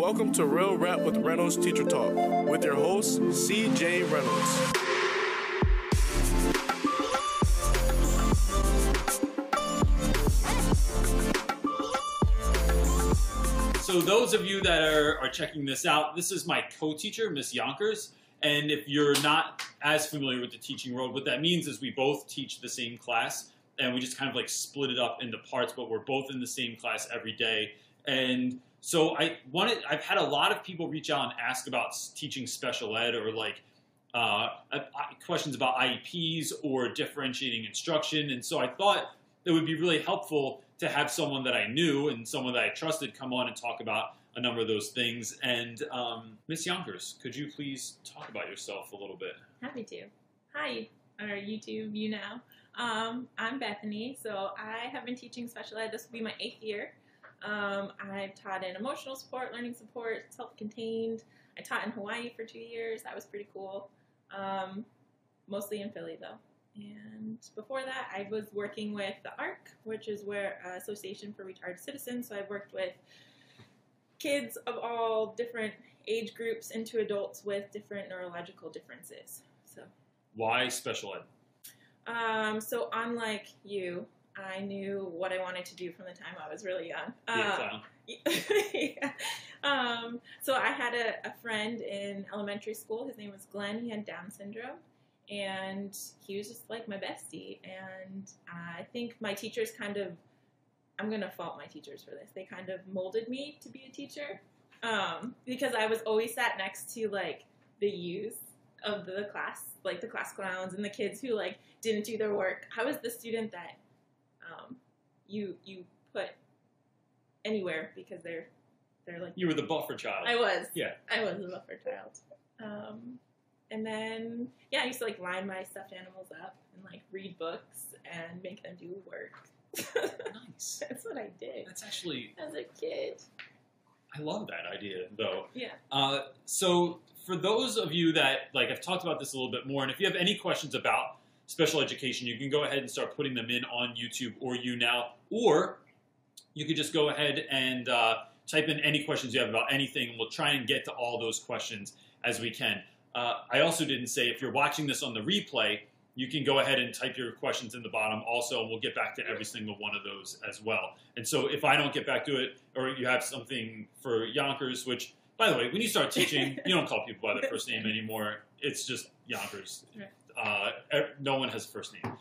Welcome to Real Rap with Reynolds Teacher Talk with your host, CJ Reynolds. So those of you that are, are checking this out, this is my co-teacher, Miss Yonkers. And if you're not as familiar with the teaching world, what that means is we both teach the same class and we just kind of like split it up into parts, but we're both in the same class every day. And so I wanted, I've had a lot of people reach out and ask about teaching special ed or like uh, questions about IEPs or differentiating instruction. And so I thought it would be really helpful to have someone that I knew and someone that I trusted come on and talk about a number of those things. And um, Miss Yonkers, could you please talk about yourself a little bit? Happy to. Hi, or YouTube, you now. Um, I'm Bethany, so I have been teaching special ed. This will be my eighth year. Um, I've taught in emotional support, learning support, self-contained. I taught in Hawaii for two years. That was pretty cool. Um, mostly in Philly though. And before that, I was working with the ARC, which is where uh, Association for Retarded Citizens. So I've worked with kids of all different age groups into adults with different neurological differences. So why special ed? Um, so unlike you, I knew what I wanted to do from the time I was really young. Uh, yeah. um, so I had a, a friend in elementary school. His name was Glenn. He had Down syndrome and he was just like my bestie. And I think my teachers kind of, I'm going to fault my teachers for this. They kind of molded me to be a teacher um, because I was always sat next to like the youth of the class, like the class clowns and the kids who like didn't do their work. I was the student that um, you you put anywhere because they're they're like you were the buffer child. I was. Yeah. I was the buffer child. Um, and then yeah, I used to like line my stuffed animals up and like read books and make them do work. nice. That's what I did. That's actually as a kid. I love that idea though. Yeah. Uh, so for those of you that like I've talked about this a little bit more, and if you have any questions about special education, you can go ahead and start putting them in on YouTube or YouNow, or you could just go ahead and uh, type in any questions you have about anything, and we'll try and get to all those questions as we can. Uh, I also didn't say if you're watching this on the replay, you can go ahead and type your questions in the bottom also, and we'll get back to every single one of those as well. And so if I don't get back to it, or you have something for Yonkers, which, by the way, when you start teaching, you don't call people by their first name anymore. It's just Yonkers. Uh, no one has a first name.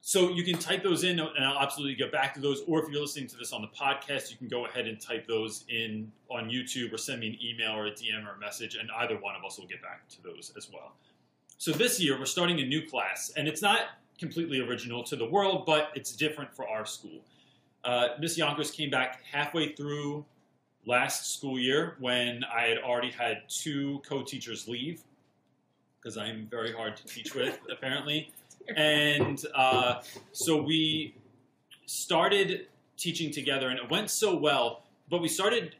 So you can type those in, and I'll absolutely get back to those. Or if you're listening to this on the podcast, you can go ahead and type those in on YouTube or send me an email or a DM or a message, and either one of us will get back to those as well. So this year, we're starting a new class, and it's not completely original to the world, but it's different for our school. Uh, Miss Yonkers came back halfway through last school year when I had already had two co-teachers leave because I'm very hard to teach with, apparently and uh, so we started teaching together, and it went so well. But we started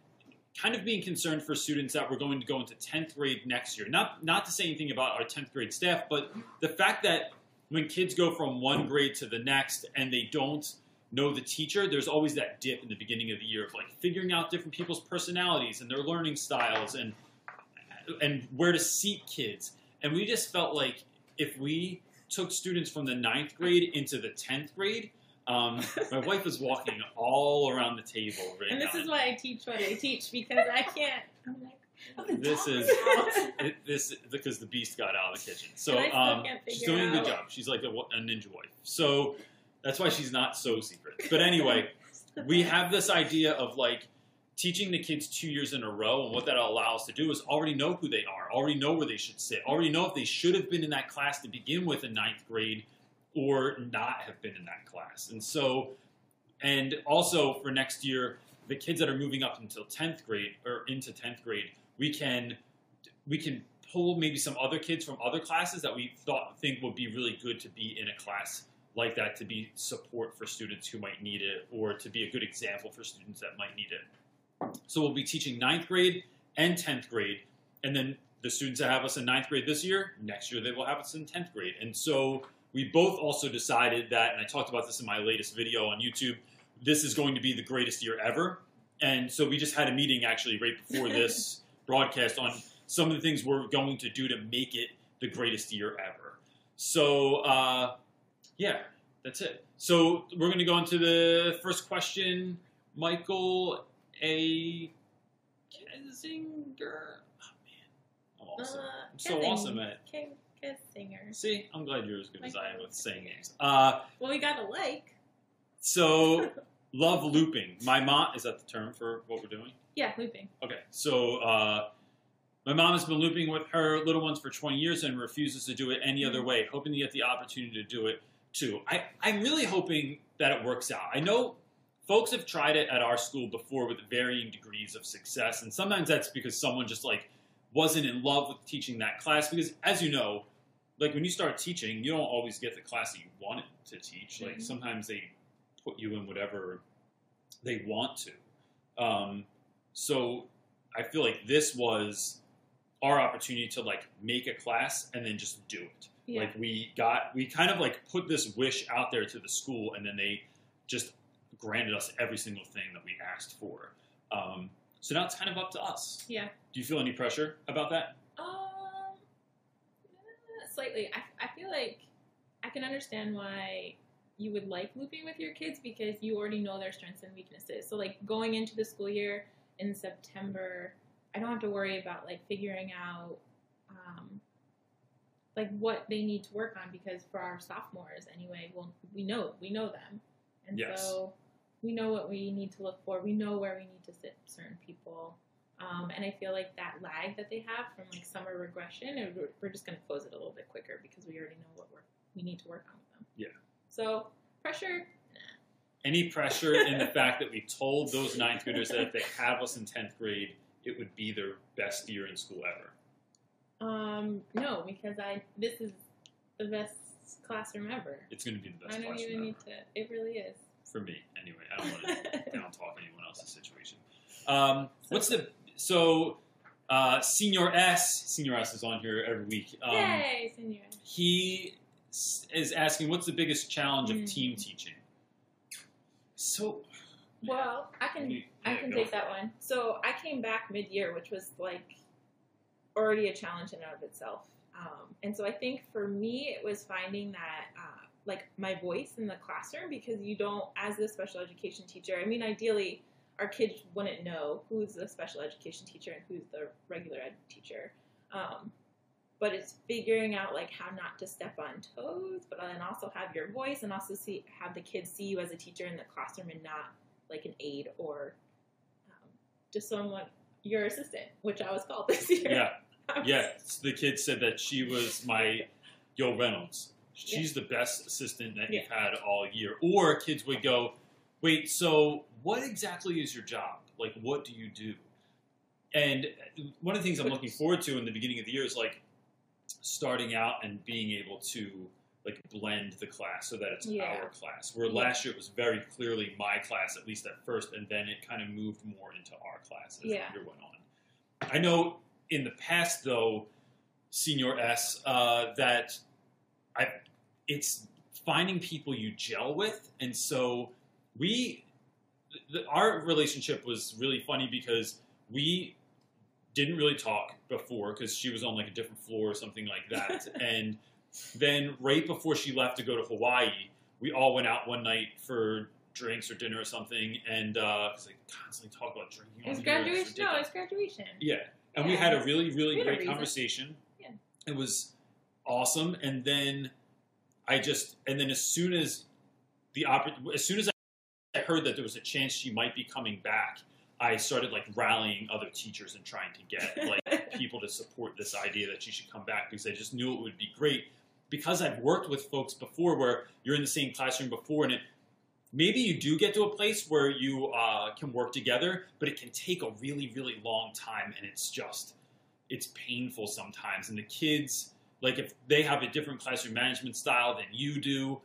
kind of being concerned for students that were going to go into 10th grade next year. Not not to say anything about our 10th grade staff, but the fact that when kids go from one grade to the next and they don't know the teacher, there's always that dip in the beginning of the year of like figuring out different people's personalities and their learning styles and and where to seat kids. And we just felt like if we took students from the ninth grade into the tenth grade. Um, my wife is walking all around the table right And this now. is why I teach what I teach because I can't. I'm like, this is it, this because the beast got out of the kitchen. So And I still um, she's doing a good job. She's like a, a ninja wife. So that's why she's not so secret. But anyway, we have this idea of like teaching the kids two years in a row, and what that allows us to do is already know who they are, already know where they should sit, already know if they should have been in that class to begin with in ninth grade or not have been in that class. And so, and also for next year, the kids that are moving up until 10th grade or into 10th grade, we can we can pull maybe some other kids from other classes that we thought think would be really good to be in a class like that to be support for students who might need it or to be a good example for students that might need it. So we'll be teaching ninth grade and 10th grade, and then the students that have us in ninth grade this year, next year they will have us in 10th grade. And so we both also decided that, and I talked about this in my latest video on YouTube, this is going to be the greatest year ever. and so we just had a meeting actually right before this broadcast on some of the things we're going to do to make it the greatest year ever. So uh, yeah, that's it. So we're going to go into the first question. Michael A. Kessinger. Oh man, I'm awesome. Uh, I'm so awesome at. King Kissinger. See, I'm glad you're as good as I am with saying names. Uh, Well, we got a like. so love looping. My mom is that the term for what we're doing? Yeah, looping. Okay, so uh, my mom has been looping with her little ones for 20 years and refuses to do it any other way, hoping to get the opportunity to do it too. I, I'm really hoping that it works out. I know folks have tried it at our school before with varying degrees of success, and sometimes that's because someone just like wasn't in love with teaching that class. Because as you know, like when you start teaching, you don't always get the class that you wanted to teach. Like Mhm. sometimes they put you in whatever they want to. Um, so I feel like this was our opportunity to like make a class and then just do it. Yeah. Like we got, we kind of like put this wish out there to the school, and then they just granted us every single thing that we asked for. Um, so now it's kind of up to us. yeah. Do you feel any pressure about that? Um, slightly. I, I feel like I can understand why you would like looping with your kids because you already know their strengths and weaknesses. So, like going into the school year in September, I don't have to worry about like figuring out um, like what they need to work on because for our sophomores anyway, well, we know we know them, and Yes. so we know what we need to look for. We know where we need to sit certain people. Um, and I feel like that lag that they have from like summer regression, we're, just going to close it a little bit quicker because we already know what we're, we need to work on with them. Yeah. So pressure, Any pressure in the fact that we told those ninth graders that if they have us in 10th grade, it would be their best year in school ever? um, no, because I this is the best classroom ever. It's going to be the best. I don't even ever. need to. It really is. For me, anyway. I don't want to down talk anyone else's situation. Um, what's the so uh, Senior S? Senior S is on here every week. Um, Yay, senior. He is asking, "What's the biggest challenge of Mm. team teaching?" So, Well, I can You- I can take that one. So I came back mid year, which was like already a challenge in and of itself. Um, and so I think for me, it was finding that uh, like my voice in the classroom because you don't, as the special education teacher. I mean, ideally, our kids wouldn't know who's the special education teacher and who's the regular ed teacher. Um, but it's figuring out like how not to step on toes, but then also have your voice and also see have the kids see you as a teacher in the classroom and not like an aide or um, just someone your assistant, which I was called this year. yeah, yeah. The kid said that she was my Yo Reynolds. She's the best assistant that you've had all year. Or kids would go, "Wait, so what exactly is your job? Like, what do you do?" And one of the things I'm looking forward to in the beginning of the year is like starting out and being able to like blend the class so that it's Yeah. our class. Where Yeah. last year it was very clearly my class, at least at first, and then it kind of moved more into our class as Yeah. the year went on. I know in the past though, Senior S, uh, that I it's finding people you gel with, and so we the, our relationship was really funny because we didn't really talk before because she was on like a different floor or something like that, and then right before she left to go to Hawaii, we all went out one night for drinks or dinner or something, and uh, because they constantly talk about drinking. It was graduation. No, it's graduation. Yeah, and we had a really, really we had a great conversation. Yeah. It was awesome, and then I just, and then as soon as the oppor- as soon as I heard that there was a chance she might be coming back, I started like rallying other teachers and trying to get like people to support this idea that she should come back because I just knew it would be great. Because I've worked with folks before where you're in the same classroom before, and it maybe you do get to a place where you uh, can work together, but it can take a really, really long time, and it's just it's painful sometimes. And the kids, like if they have a different classroom management style than you do,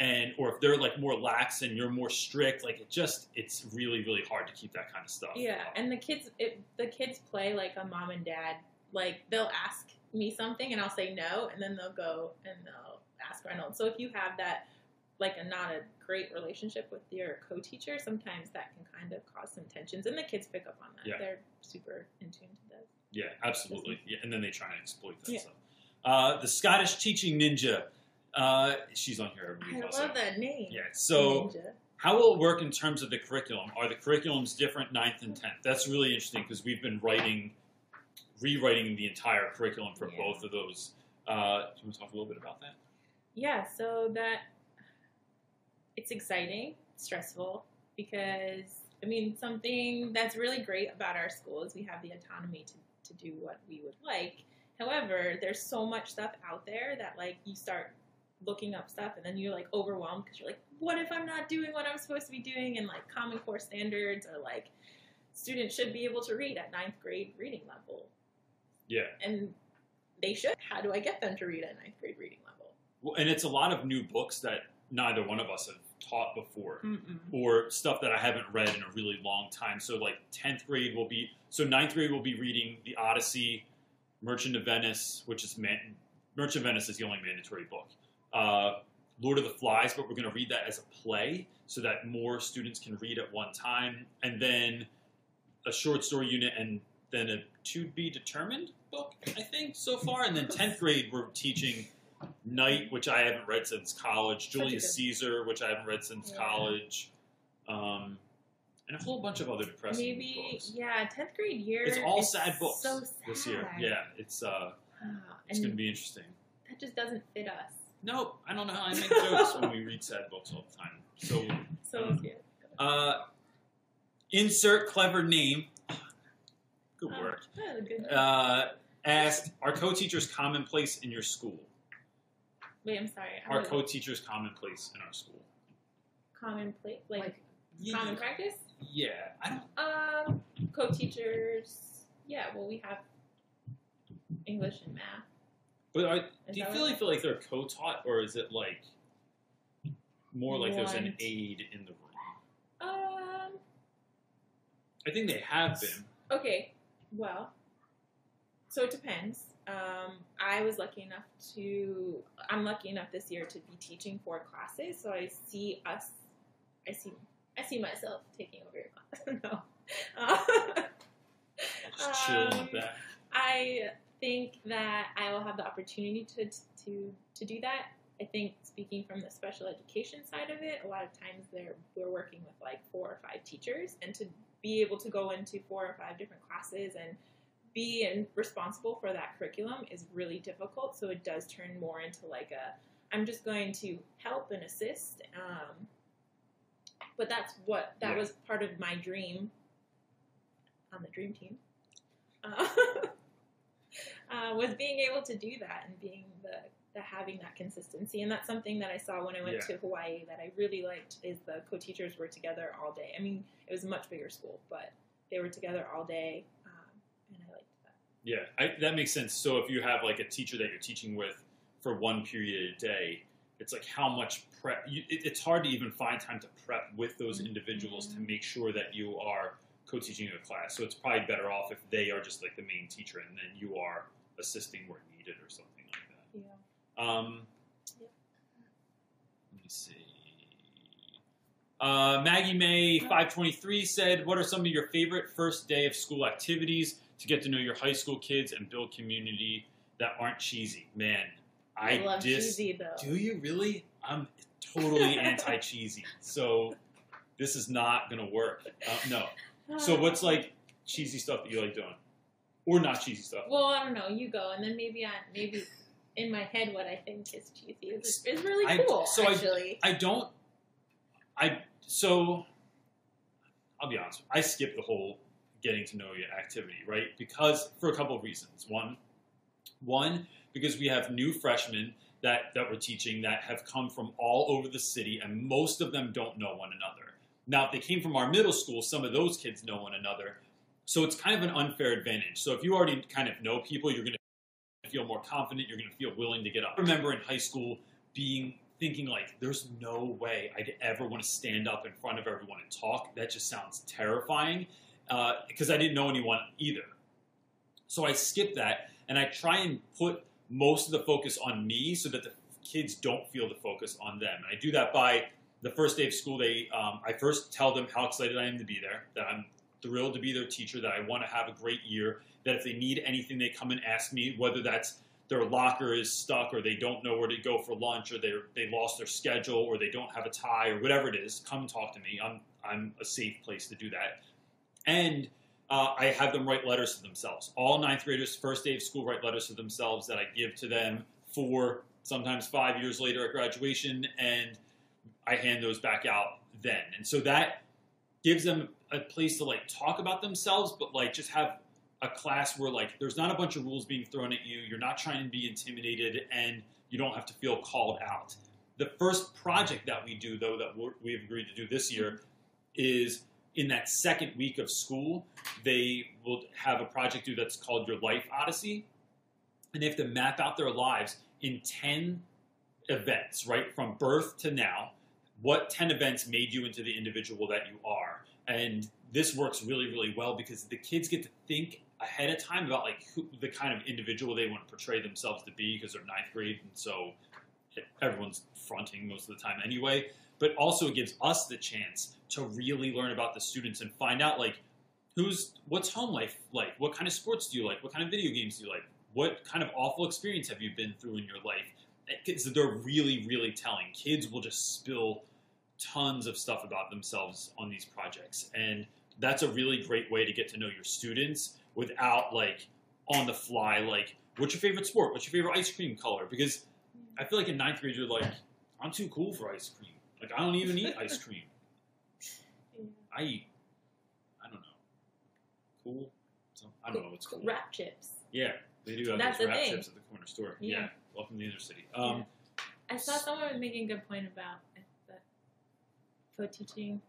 and or if they're like more lax and you're more strict, like it just it's really, really hard to keep that kind of stuff. Yeah, up. and the kids, it, the kids play like a mom and dad. Like they'll ask me something, and I'll say no, and then they'll go and they'll ask Reynolds. So if you have that like a not a great relationship with your co-teacher, sometimes that can kind of cause some tensions, and the kids pick up on that. Yeah. They're super in tune to this. Yeah, absolutely. Yeah, and then they try and exploit that Yeah. stuff. Uh, the Scottish teaching ninja. Uh, she's on here. I also. love that name. Yeah. So, Ninja. how will it work in terms of the curriculum? Are the curriculums different ninth and tenth? That's really interesting because we've been writing, rewriting the entire curriculum for Yeah. both of those. Uh, do you want to talk a little bit about that? Yeah, so that it's exciting, stressful, because I mean, something that's really great about our school is we have the autonomy to, to do what we would like. However, there's so much stuff out there that like you start looking up stuff and then you're like overwhelmed because you're like, what if I'm not doing what I'm supposed to be doing? And like Common Core standards are like students should be able to read at ninth grade reading level. Yeah. And they should. How do I get them to read at ninth grade reading level? Well, and it's a lot of new books that neither one of us have taught before. Mm-mm. or stuff that I haven't read in a really long time. So like tenth grade will be so ninth grade will be reading the Odyssey, Merchant of Venice, which is man, Merchant of Venice is the only mandatory book. Uh, Lord of the Flies, but we're going to read that as a play so that more students can read at one time, and then a short story unit, and then a to be determined book. I think so far, and then tenth grade we're teaching Night, which I haven't read since college, Julius Caesar, which I haven't read since Yeah. college, um, and a whole bunch of other depressing Maybe, books. yeah, tenth grade year. It's all sad books So sad. this year. Yeah, it's uh, Ah, it's going to be interesting. that just doesn't fit us. Nope, I don't know how I make jokes when we read sad books all the time. So, So Mm. cute. uh, insert clever name. Good Oh, work. was good. Uh, asked, are co-teachers commonplace in your school? Wait, I'm sorry. Are co-teachers commonplace in our school? Commonplace, like, Like, common practice? Yeah, I don't. Um, co-teachers. Yeah, well, we have English and math. But are, do you feel, what- feel like they're co-taught, or is it like more like there's an One. aid in the room? Um. I think they have been. Okay. Well. So it depends. Um, I was lucky enough to. I'm lucky enough this year to be teaching four classes, so I see us. I see. I see myself taking over your class. no. Just chill Um, the back. I think that I will have the opportunity to to to do that. I think speaking from the special education side of it, a lot of times they're we're working with like four or five teachers, and to be able to go into four or five different classes and be in, responsible for that curriculum is really difficult. So it does turn more into like a I'm just going to help and assist. Um, but that's what that Yeah. was part of my dream on the dream team. Uh, uh, was being able to do that and being the, the having that consistency, and that's something that I saw when I went Yeah. to Hawaii that I really liked. Is the co-teachers were together all day. I mean, it was a much bigger school, but they were together all day, um, and I liked that. Yeah, I, that makes sense. So if you have like a teacher that you're teaching with for one period a day, it's like how much prep. You, it, it's hard to even find time to prep with those individuals to make sure that you are co-teaching a class. So it's probably better off if they are just like the main teacher and then you are assisting where needed or something like that. Yeah. Um, let me see. Uh, Maggie May five twenty three said, "What are some of your favorite first day of school activities to get to know your high school kids and build community that aren't cheesy?" Man, I, I love dis- cheesy though. Do you really? I'm totally anti cheesy, so this is not gonna work. Uh, no. So what's like cheesy stuff that you like doing, or not cheesy stuff? Well, I don't know. You go, and then maybe I maybe in my head what I think is cheesy is, is really I- cool. so I- actually, I don't. I so. I'll be honest. I skip the whole getting to know you activity, right? Because for a couple of reasons. One, one because we have new freshmen that that we're teaching that have come from all over the city, and most of them don't know one another. Now, if they came from our middle school, some of those kids know one another. So it's kind of an unfair advantage. So if you already kind of know people, you're going to feel more confident. You're going to feel willing to get up. I remember in high school being thinking like, "There's no way I'd ever want to stand up in front of everyone and talk. That just sounds terrifying." Uh, because I didn't know anyone either. So I skip that and I try and put most of the focus on me so that the kids don't feel the focus on them. And I do that by the first day of school. They, um, I first tell them how excited I am to be there, that I'm thrilled to be their teacher, that I want to have a great year, that if they need anything, they come and ask me, whether that's their locker is stuck or they don't know where to go for lunch or they they lost their schedule or they don't have a tie or whatever it is, come talk to me. I'm I'm a safe place to do that. And uh, I have them write letters to themselves. All ninth graders, first day of school, write letters to themselves that I give to them for sometimes five years later at graduation, and I hand those back out then. And so that gives them a place to like talk about themselves, but like just have a class where like there's not a bunch of rules being thrown at you. You're not trying to be intimidated, and you don't have to feel called out. The first project that we do, though, that we're, we've agreed to do this year, is in that second week of school. They will have a project due that's called Your Life Odyssey, and they have to map out their lives in ten events, right from birth to now. What ten events made you into the individual that you are? And this works really, really well because the kids get to think ahead of time about like who, the kind of individual they want to portray themselves to be because they're ninth grade and so everyone's fronting most of the time anyway. But also it gives us the chance to really learn about the students and find out like who's what's home life like, what kind of sports do you like, what kind of video games do you like, what kind of awful experience have you been through in your life. Because they're really, really telling. Kids will just spill tons of stuff about themselves on these projects, and that's a really great way to get to know your students without like on the fly like what's your favorite sport? What's your favorite ice cream color? Because i feel like in ninth grade you're like i'm too cool for ice cream like i don't even eat ice cream i eat i don't know cool so, i don't know what's cool Wrap chips. yeah they do have That's those the wrap thing. chips at the corner store yeah, Yeah. welcome to the inner city um, I saw someone was making a good point about that for teaching.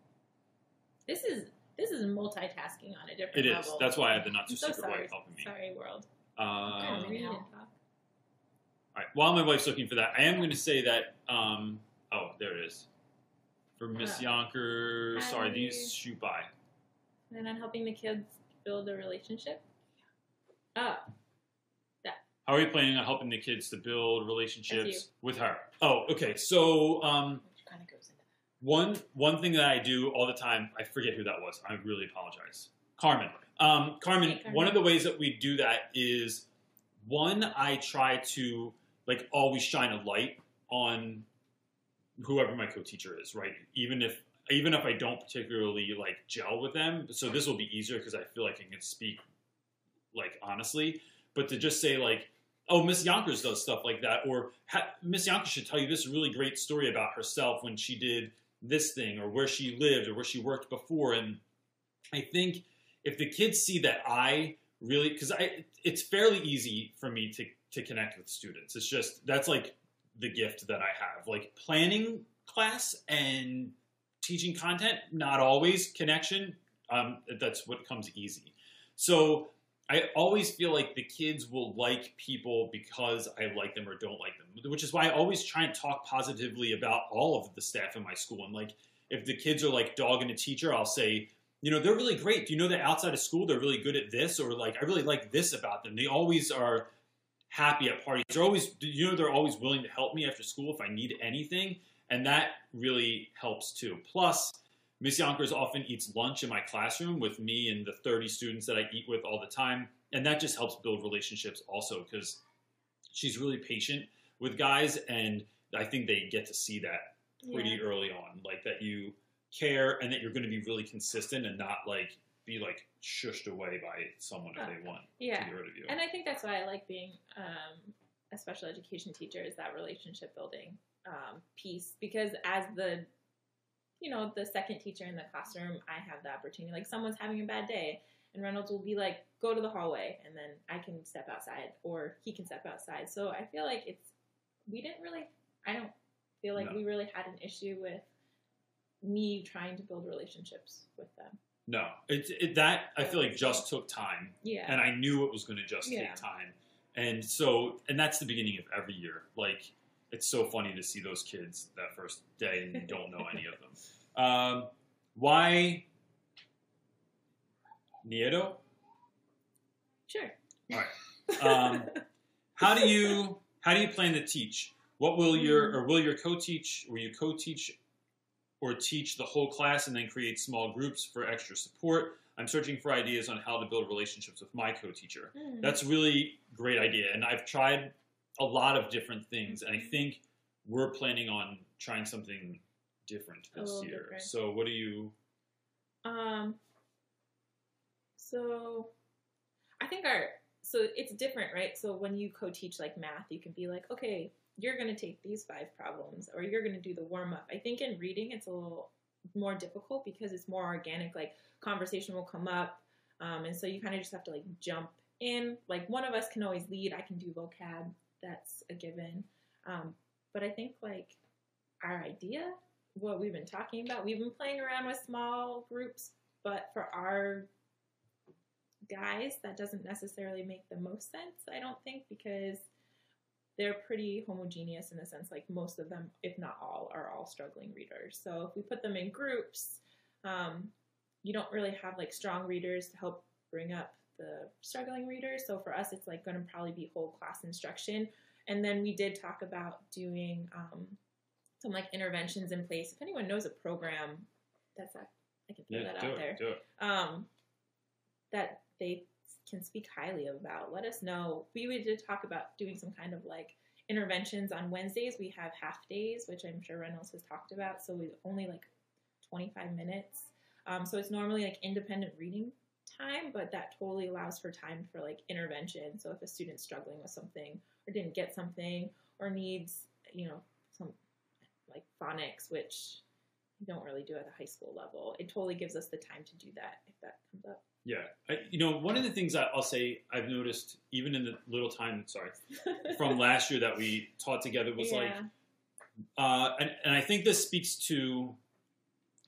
This is this is multitasking on a different it level. is that's why i have the not so so secret sorry. wife helping me Sorry, world. um, and talk. All right. While my wife's looking for that, I am going to say that. Um, oh, there it is. For Miss Yonker, sorry, these shoot by. And on helping the kids build a relationship. Oh, How are you planning on helping the kids to build relationships with her? Oh, okay. So, um, kind of goes into one one thing that I do all the time, I forget who that was. I really apologize. Carmen. Um, Carmen, Hey, Carmen. one of the ways that we do that is one, I try to like always shine a light on whoever my co-teacher is, right? Even if even if I don't particularly like gel with them, so this will be easier because I feel like I can speak like honestly. But to just say like, oh, Miss Yonkers does stuff like that, or Miss Yonkers should tell you this really great story about herself when she did this thing, or where she lived, or where she worked before. And I think if the kids see that I really, because I, it's fairly easy for me to to connect with students. It's just that's like the gift that I have, like planning class and teaching content. Not always connection. Um, that's what comes easy. So I always feel like the kids will like people because I like them or don't like them, which is why I always try and talk positively about all of the staff in my school. And like, if the kids are like dogging a teacher, I'll say, you know, they're really great. Do you know that outside of school they're really good at this, or like I really like this about them? They always are happy at parties. They're always, you know, they're always willing to help me after school if I need anything, and that really helps too. Plus, Miss Yonkers often eats lunch in my classroom with me and the 30 students that I eat with all the time. And that just helps build relationships also because she's really patient with guys. And I think they get to see that pretty Yeah. early on. Like that you care and that you're going to be really consistent and not like be like shushed away by someone if Oh, they want Yeah. to get rid of you. And I think that's why I like being um, a special education teacher is that relationship building um, piece. Because as the, you know, the second teacher in the classroom, I have the opportunity. Like someone's having a bad day, and Reynolds will be like, "Go to the hallway," and then I can step outside, or he can step outside. So I feel like it's we didn't really. I don't feel like No. we really had an issue with me trying to build relationships with them. No, it, it, that I feel like just took time. Yeah. and I knew it was going to just Yeah. take time. And so, and that's the beginning of every year. Like, it's so funny to see those kids that first day and you don't know any of them. Um, why Nieto? sure. Um, how do you how do you plan to teach? What will your or will your co-teach? Will you co-teach or teach the whole class and then create small groups for extra support? I'm searching for ideas on how to build relationships with my co-teacher. Mm. That's a really great idea, and I've tried a lot of different things, and I Mhm. think we're planning on trying something different this year. different. So, what do you? Um. So, I think our so it's different, right? So when you co-teach like math, you can be like, okay, you're going to take these five problems, or you're going to do the warm up. I think in reading, it's a little more difficult because it's more organic. Like conversation will come up, um, and so you kind of just have to like jump in. Like one of us can always lead. I can do vocab. That's a given. Um, but I think like our idea, what we've been talking about, we've been playing around with small groups, but for our guys, that doesn't necessarily make the most sense, I don't think, because they're pretty homogeneous in the sense like most of them, if not all, are all struggling readers. So if we put them in groups, um, you don't really have like strong readers to help bring up the struggling readers. So for us, it's like going to probably be whole class instruction. And then we did talk about doing um, some like interventions in place. If anyone knows a program, that's that I can throw Yeah, that out it. there Do it. um, that they can speak highly about. Let us know. We did talk about doing some kind of like interventions on Wednesdays. We have half days, which I'm sure Reynolds has talked about. So we only like 25 minutes. Um, so it's normally like independent reading time, but that totally allows for time for like intervention. So if a student's struggling with something or didn't get something or needs, you know, some like phonics, which you don't really do at the high school level, it totally gives us the time to do that if that comes up. Yeah, I, you know, one of the things I, I'll say I've noticed, even in the little time, sorry, from last year that we taught together, was like, uh, and, and I think this speaks to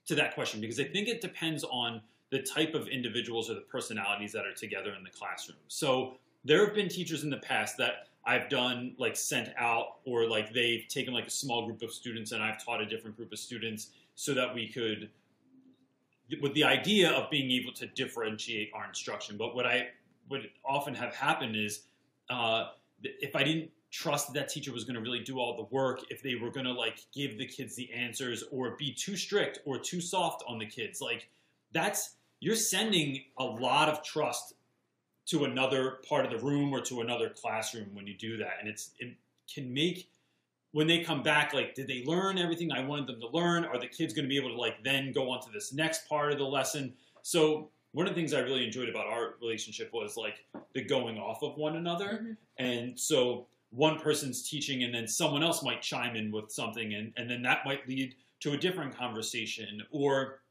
to that question because I think it depends on the type of individuals or the personalities that are together in the classroom. So there have been teachers in the past that I've done like sent out or like they've taken like a small group of students and I've taught a different group of students so that we could with the idea of being able to differentiate our instruction. But what I would often have happen is uh, if I didn't trust that, that teacher was going to really do all the work, if they were going to like give the kids the answers or be too strict or too soft on the kids, like that's you're sending a lot of trust to another part of the room or to another classroom when you do that, and it's it can make when they come back, like, did they learn everything I wanted them to learn? Are the kids going to be able to like then go on to this next part of the lesson? So one of the things I really enjoyed about our relationship was like the going off of one another, Mhm. and so one person's teaching, and then someone else might chime in with something, and and then that might lead to a different conversation, or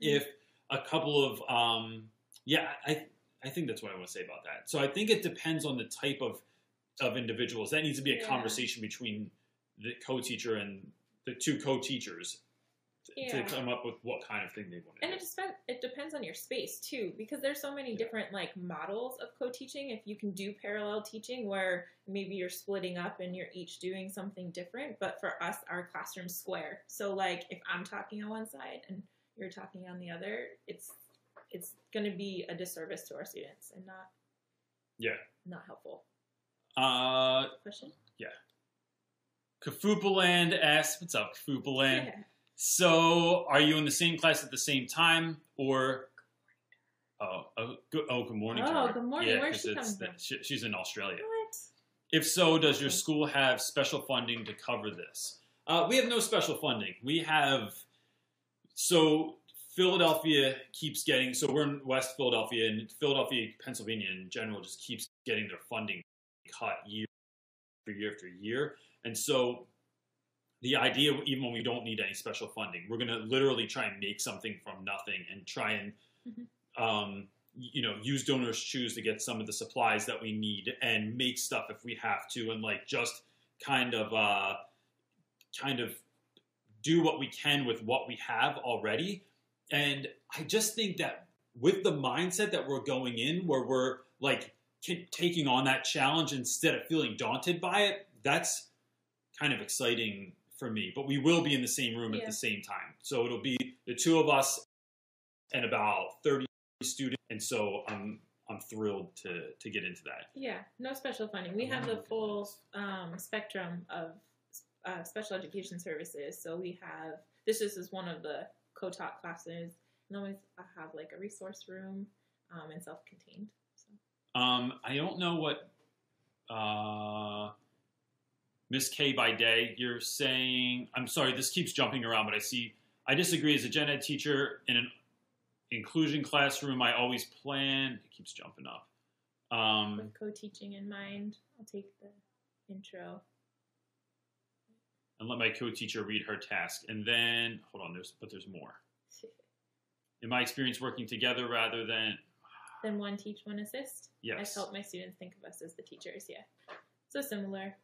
if a couple of um, yeah, I I think that's what I want to say about that. So I think it depends on the type of of individuals. That needs to be a Yeah. conversation between the co-teacher and the two co-teachers Yeah. to come up with what kind of thing they want to And do. it just depends, it depends on your space too, because there's so many Yeah. different like models of co-teaching. If you can do parallel teaching, where maybe you're splitting up and you're each doing something different, but for us, our classroom's square. So like if I'm talking on one side and you're talking on the other, it's it's going to be a disservice to our students and not Yeah. not helpful. Uh, Question? Kafupaland asks, "What's up, Kafupaland?" Yeah. So, are you in the same class at the same time, or oh, oh, good, oh, good morning. Oh, good morning. Yeah, Where's she it's coming that- from? she- she's in Australia. What? If so, does your school have special funding to cover this? Uh, we have no special funding. We have so Philadelphia keeps getting so we're in West Philadelphia and Philadelphia, Pennsylvania in general just keeps getting their funding cut year after year after year, and so the idea, even when we don't need any special funding, we're going to literally try and make something from nothing and try and Mhm. um, you know use donors choose to get some of the supplies that we need and make stuff if we have to and like just kind of uh, kind of do what we can with what we have already and i just think that with the mindset that we're going in where we're like ki- taking on that challenge instead of feeling daunted by it that's kind of exciting for me but we will be in the same room at the same time so it'll be the two of us and about 30 students and so i'm i'm thrilled to to get into that Yeah, no special funding. We have the full um, spectrum of uh, special education services. So we have this is, is one of the co-taught classes, and always I have like a resource room um, and self-contained. So. Um, I don't know what uh, Miss K by day. You're saying I'm sorry. This keeps jumping around, but I see. I disagree. As a gen ed teacher in an inclusion classroom, I always plan. It keeps jumping up. Um, With co-teaching in mind, I'll take the intro. and let my co-teacher read her task, and then hold on. There's but there's more. In my experience, working together rather than then one teach, one assist. yes. I help my students think of us as the teachers. Yeah, so similar.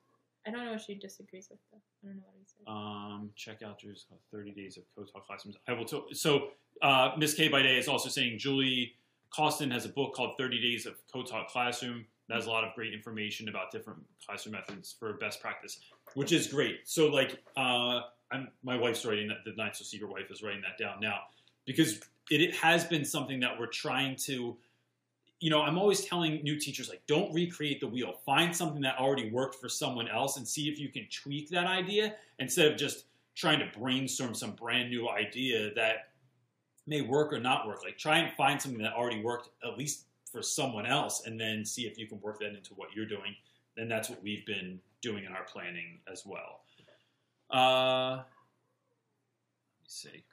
I don't know if she disagrees with though. I don't know what he said. Um, check out Drew's 30 days of co-taught classrooms. I will tell. So, uh, Miss K by Day is also saying Julie Causton has a book called 30 Days of Co-taught Classroom. That has a lot of great information about different classroom methods for best practice, which is great. So, like, uh, I'm, my wife's writing that. The Not So Secret wife is writing that down now because it, it has been something that we're trying to you know, I'm always telling new teachers like, don't recreate the wheel. Find something that already worked for someone else and see if you can tweak that idea instead of just trying to brainstorm some brand new idea that may work or not work. Like, try and find something that already worked at least for someone else, and then see if you can work that into what you're doing. And that's what we've been doing in our planning as well. Uh, let me see.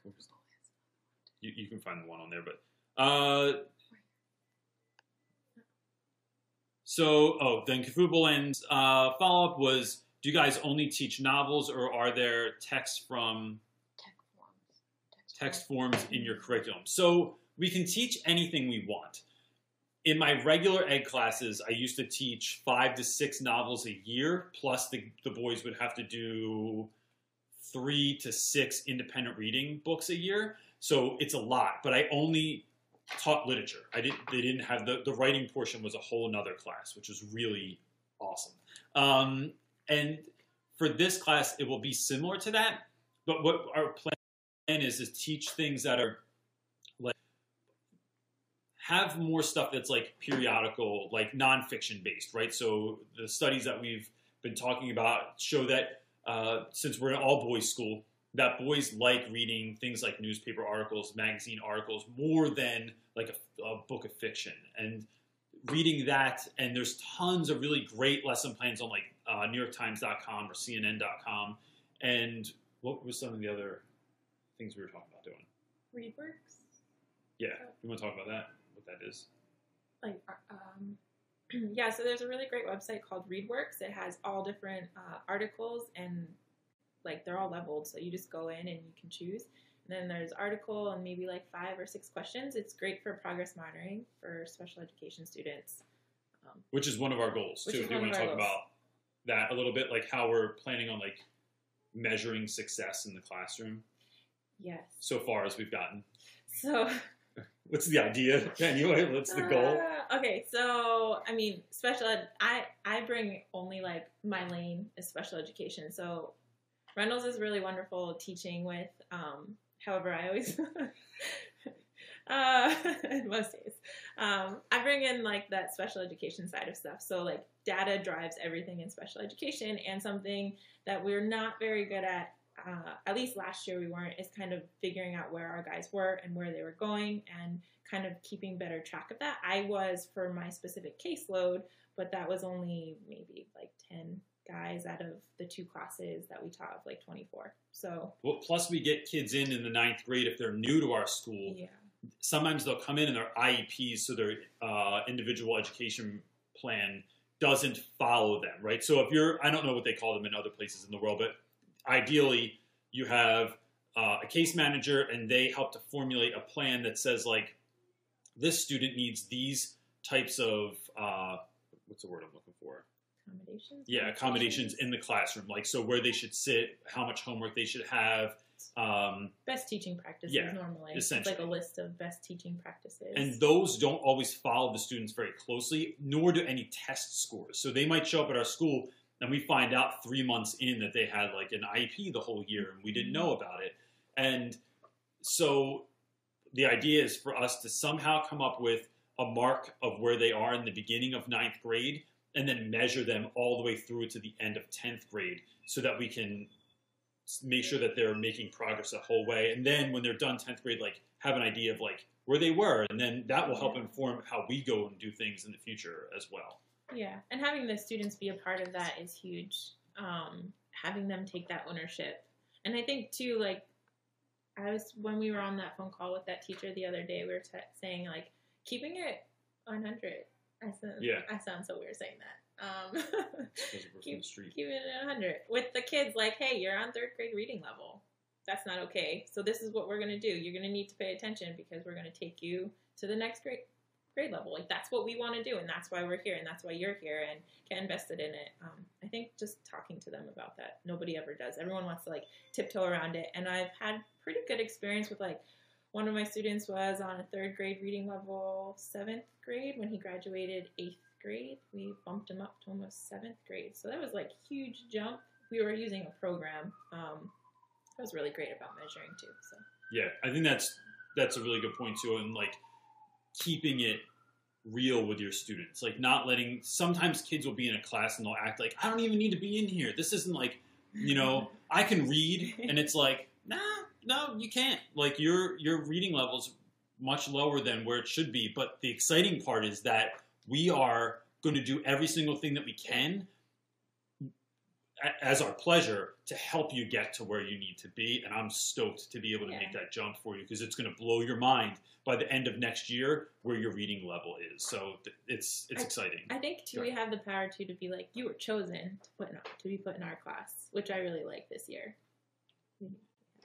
You, you can find the one on there, but uh, So, oh, then Kafubaland's uh, follow up was Do you guys only teach novels or are there texts from Tech forms. text forms in your curriculum? So, we can teach anything we want. In my regular ed classes, I used to teach five to six novels a year, plus the, the boys would have to do three to six independent reading books a year. So, it's a lot, but I only taught literature. I didn't. They didn't have the the writing portion was a whole another class, which was really awesome. Um, and for this class, it will be similar to that. But what our plan is is teach things that are like have more stuff that's like periodical, like nonfiction based, right? So the studies that we've been talking about show that uh, since we're an all boys school, that boys like reading things like newspaper articles, magazine articles more than like a, a, book of fiction. And reading that, and there's tons of really great lesson plans on like uh, NewYorkTimes.com or CNN.com. And what was some of the other things we were talking about doing? ReadWorks. Yeah, you want to talk about that? What that is? Like, um, yeah. So there's a really great website called ReadWorks. It has all different uh, articles and like they're all leveled, so you just go in and you can choose. And then there's article and maybe like five or six questions. It's great for progress monitoring for special education students. Um, Which is one of our goals too. Do you want to talk goals. about that a little bit, like how we're planning on like measuring success in the classroom yes. so far as we've gotten? So What's the idea anyway? What's the goal? Uh, okay, so I mean, special ed. I I bring only like my lane is special education. So Reynolds is really wonderful teaching with. Um, however, I always. Uh, most days, um, I bring in like that special education side of stuff. So like data drives everything in special education, and something that we're not very good at. Uh, at least last year we weren't. Is kind of figuring out where our guys were and where they were going, and kind of keeping better track of that. I was for my specific caseload, but that was only maybe like 10 guys out of the two classes that we taught of like 24. So, Well, plus we get kids in in the ninth grade if they're new to our school. yeah. Sometimes they'll come in and their IEPs, so their uh, individual education plan doesn't follow them, right? So if you're, I don't know what they call them in other places in the world, but ideally you have uh, a case manager and they help to formulate a plan that says like this student needs these types of uh, what's the word I'm looking for? Accommodations? Yeah, accommodations in the classroom, like so where they should sit, how much homework they should have, um, Best teaching practices Yeah, normally. It's like a list of best teaching practices. and those don't always follow the students very closely, nor do any test scores. So they might show up at our school and we find out three months in that they had like an IEP the whole year and we didn't know about it. And so the idea is for us to somehow come up with a mark of where they are in the beginning of ninth grade and then measure them all the way through to the end of 10th grade so that we can make sure that they're making progress the whole way, and then when they're done tenth grade, like have an idea of like where they were, and then that will help inform how we go and do things in the future as well. Yeah, and having the students be a part of that is huge. Um, having them take that ownership, and I think too, like I was when we were on that phone call with that teacher the other day, we were t- saying like keeping it 100. I sound, Yeah. I sound so weird saying that. Um, Keep- keeping it at 100 with the kids. Like, hey, you're on third grade reading level. That's not okay. So this is what we're gonna do. You're gonna need to pay attention because we're gonna take you to the next grade grade level. Like that's what we want to do, and that's why we're here, and that's why you're here, and get invested in it. Um, I think just talking to them about that, nobody ever does. Everyone wants to like tiptoe around it, and I've had pretty good experience with like one of my students was on a third grade reading level, seventh grade when he graduated eighth grade. We bumped him up to almost seventh grade, so that was like huge jump. We were using a program. Um, that was really great about measuring too. So Yeah, I think that's that's a really good point too, and like keeping it real with your students, like not letting. Sometimes kids will be in a class and they'll act like I don't even need to be in here. This isn't like you know I can read, and it's like no, you can't. Like your your reading levels much lower than where it should be. But the exciting part is that we are going to do every single thing that we can as our pleasure to help you get to where you need to be and i'm stoked to be able to make that jump for you because it's going to blow your mind by the end of next year where your reading level is so it's it's I- exciting I think too, we have the power too to be like, you were chosen to put in, to be put in our class, which I really like this year.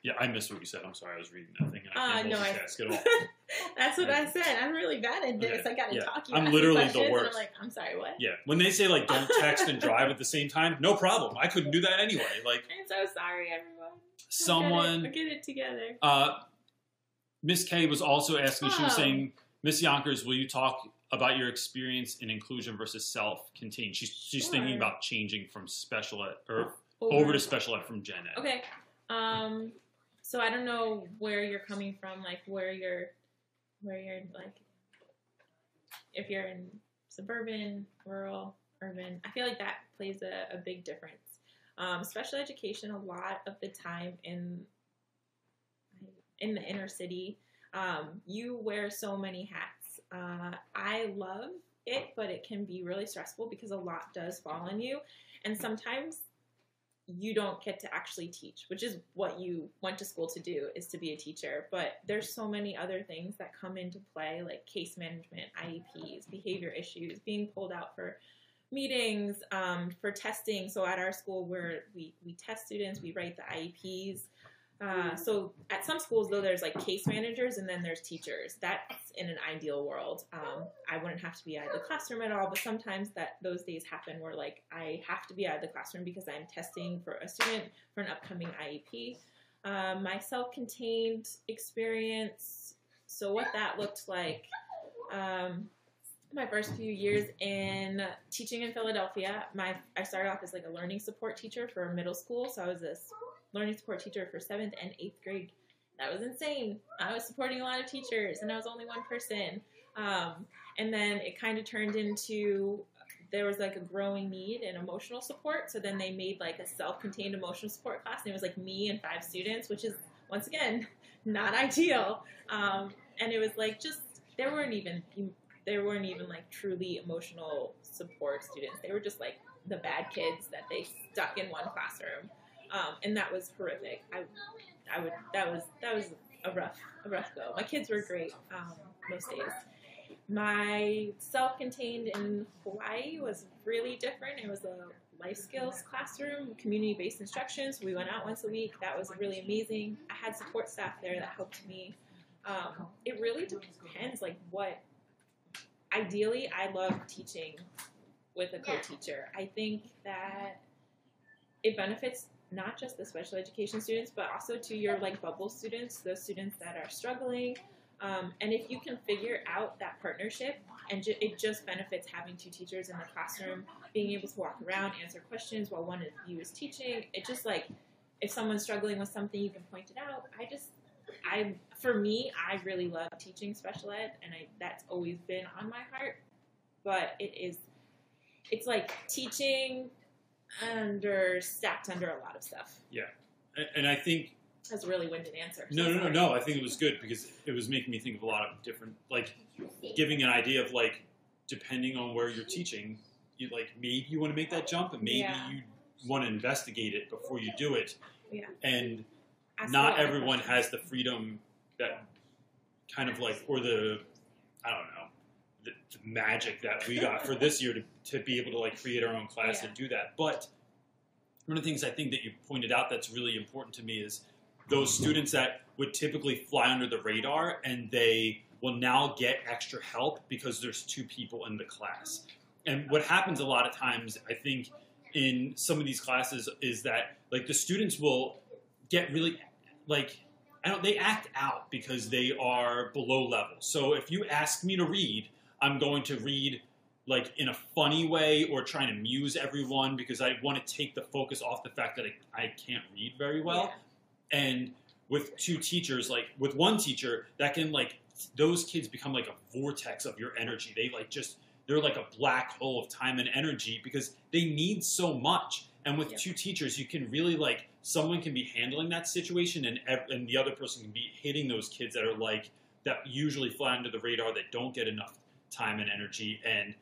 Yeah i missed what you said i'm sorry i was reading that thing and i can't no, I- at all That's what I said. I'm really bad at this. I got to Yeah. talk you. I'm literally the worst. I'm like, I'm sorry, what? yeah when they say like don't text and drive at the same time no problem i couldn't do that anyway like I'm so sorry, everyone. I'll get it- someone get it together. Uh, Miss K was also asking. She was Oh. saying, Miss Yonkers, will you talk about your experience in inclusion versus self-contained? She's she's thinking about changing from special ed or over to special ed from gen ed. Okay. Um. So I don't know where you're coming from, like where you're, where you're like, if you're in suburban, rural, urban. I feel like that plays a, a big difference. Um, special education, a lot of the time in in the inner city, um, you wear so many hats. Uh, I love it, but it can be really stressful because a lot does fall on you, and sometimes you don't get to actually teach, which is what you went to school to do, is to be a teacher. But there's so many other things that come into play, like case management, IEPs, behavior issues, being pulled out for meetings, um, for testing. So at our school, where we we test students, we write the IEPs. Uh, so at some schools, though, there's like case managers and then there's teachers. That's in an ideal world. Um, I wouldn't have to be out of the classroom at all, but sometimes that those days happen where like I have to be out of the classroom because I'm testing for a student for an upcoming IEP. Um, my self-contained experience. So what that looked like. Um, my first few years in teaching in Philadelphia, my I started off as like a learning support teacher for a middle school. So I was this learning support teacher for seventh and eighth grade. That was insane. I was supporting a lot of teachers, and I was only one person. Um, and then it kind of turned into there was like a growing need in emotional support. So then they made like a self-contained emotional support class, and it was like me and five students, which is once again not ideal. Um, and it was like just there weren't even there weren't even like truly emotional support students. They were just like the bad kids that they stuck in one classroom um, and that was horrific. I, I would that was that was a rough a rough go. My kids were great um, most days. My self-contained in Hawaii was really different. It was a life skills classroom, community-based instructions. We went out once a week. That was really amazing. I had support staff there that helped me. Um, it really depends, like what. Ideally, I love teaching with a co-teacher. I think that it benefits not just the special education students, but also to your like bubble students, those students that are struggling. Um, and if you can figure out that partnership, and ju- it just benefits having two teachers in the classroom, being able to walk around, answer questions while one of you is teaching. It just like if someone's struggling with something, you can point it out. I just, I for me, I really love teaching special ed, and I that's always been on my heart. But it is, it's like teaching under stacked under a lot of stuff. Yeah. And- And I think That's a really winded answer. no, so no, no, no. I think it was good because it was making me think of a lot of different, like, giving an idea of like, depending on where you're teaching, you like maybe you want to make that jump, and maybe Yeah. you want to investigate it before you do it. Yeah. And Ask not everyone has the freedom that kind of like or the I don't know the, the magic that we got for this year to, to be able to like create our own class Yeah. and do that. But one of the things I think that you pointed out that's really important to me is those students that would typically fly under the radar and they will now get extra help because there's two people in the class. And what happens a lot of times, I think, in some of these classes is that like the students will get really like I don't they act out because they are below level. So if you ask me to read, I'm going to read like in a funny way or trying to muse everyone because I want to take the focus off the fact that I, I can't read very well. And with two teachers, like with one teacher, that can like those kids become like a vortex of your energy. They like just they're like a black hole of time and energy because they need so much. And with Yep. two teachers, you can really like someone can be handling that situation, and and the other person can be hitting those kids that are like that usually fly under the radar that don't get enough time and energy. And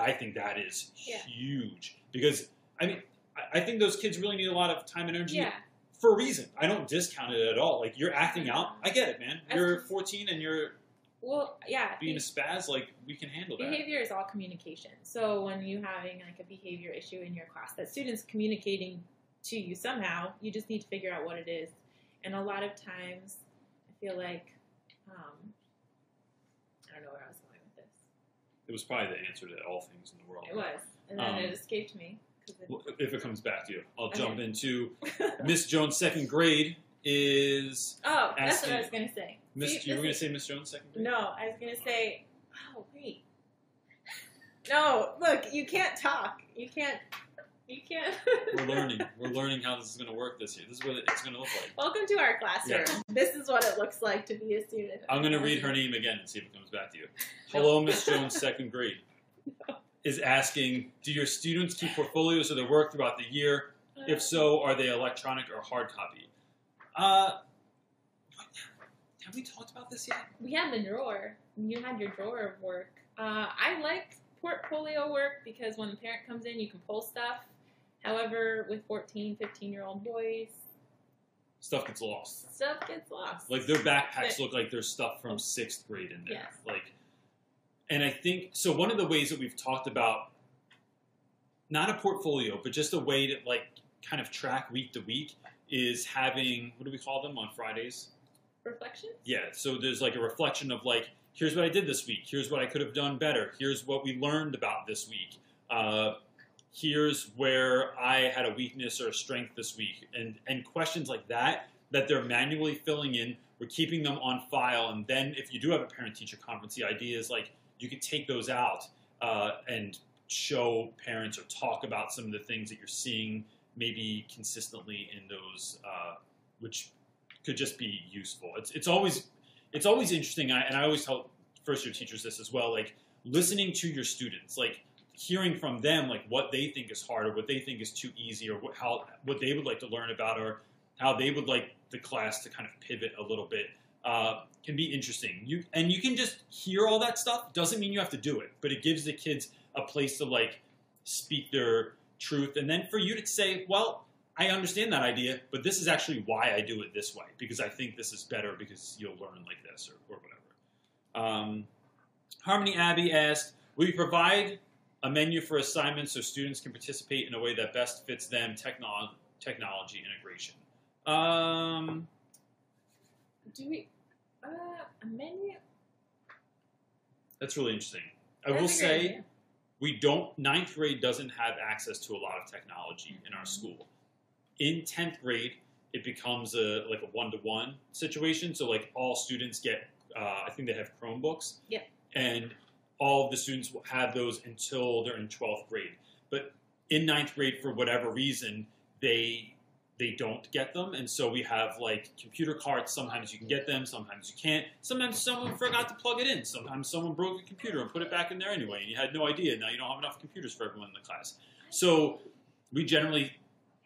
I think that is Yeah. huge because I mean I, think those kids really need a lot of time and energy Yeah. for a reason. I don't discount it at all. Like you're acting out. I get it, man. You're 14 and you're Well, yeah. being a spaz. Like we can handle that. behavior is all communication. So when you having like a behavior issue in your class, that student's communicating to you somehow, you just need to figure out what it is. And a lot of times, I feel like um, I don't know where I was going with this. It was probably the answer to all things in the world. It was, and then Um, it escaped me. it- If it comes back to you, I'll Okay. jump into Miss Jones' second grade is oh, that's what I was gonna say. Miss. See, You were going to say Miss Jones' second grade? No, I was gonna say. Oh wait. No, look, you can't talk. You can't. You can't. We're learning. We're learning how this is going to work this year. This is what it's going to look like. Welcome to our classroom. This is what it looks like to be a student. I'm going to read her name again and see if it comes back to you. Hello, Miss Jones, second grade. Is asking, do your students keep portfolios of their work throughout the year? If so, are they electronic or hard copy? Uh, have we talked about this yet? we had the drawer. You had your drawer of work. Uh, I like portfolio work because when the parent comes in, you can pull stuff. However, with 14, 15 year old boys, Stuff gets lost. stuff gets lost. Like their backpacks look like there's stuff from sixth grade in there. Yes. Like, and I think so. One of the ways that we've talked about, not a portfolio, but just a way to like kind of track week to week, is having what do we call them on Fridays? reflections. Yeah, so there's like a reflection of like, here's what I did this week. Here's what I could have done better. Here's what we learned about this week. Uh, here's where I had a weakness or a strength this week, and and questions like that that they're manually filling in. We're keeping them on file, and then if you do have a parent-teacher conference, the idea is like you could take those out uh, and show parents or talk about some of the things that you're seeing maybe consistently in those, uh, which could just be useful. It's it's always it's always interesting, and I, and I always tell first year teachers this as well. Like listening to your students, like hearing from them, like what they think is hard or what they think is too easy, or what, how what they would like to learn about, or how they would like the class to kind of pivot a little bit. Uh, can be interesting. You and you can just hear all that stuff. Doesn't mean you have to do it, but it gives the kids a place to like speak their truth, and then for you to say, well. I understand that idea, but this is actually why I do it this way because I think this is better because you'll learn like this or, or whatever. Um, Harmony Abbey asked, "Will you provide a menu for assignments so students can participate in a way that best fits them? Technol- technology integration." Um, Do we? Uh, a menu. that's really interesting. I That's will say idea. we don't. Ninth grade doesn't have access to a lot of technology in our Mhm. school. In tenth grade, it becomes a like a one to one situation. So like all students get, uh, I think they have Chromebooks. Yep. And all of the students will have those until they're in twelfth grade. But in ninth grade, for whatever reason, they they don't get them, and so we have like computer carts. Sometimes you can get them, sometimes you can't. Sometimes someone forgot to plug it in. Sometimes someone broke a computer and put it back in there anyway, and you had no idea. Now you don't have enough computers for everyone in the class. So we generally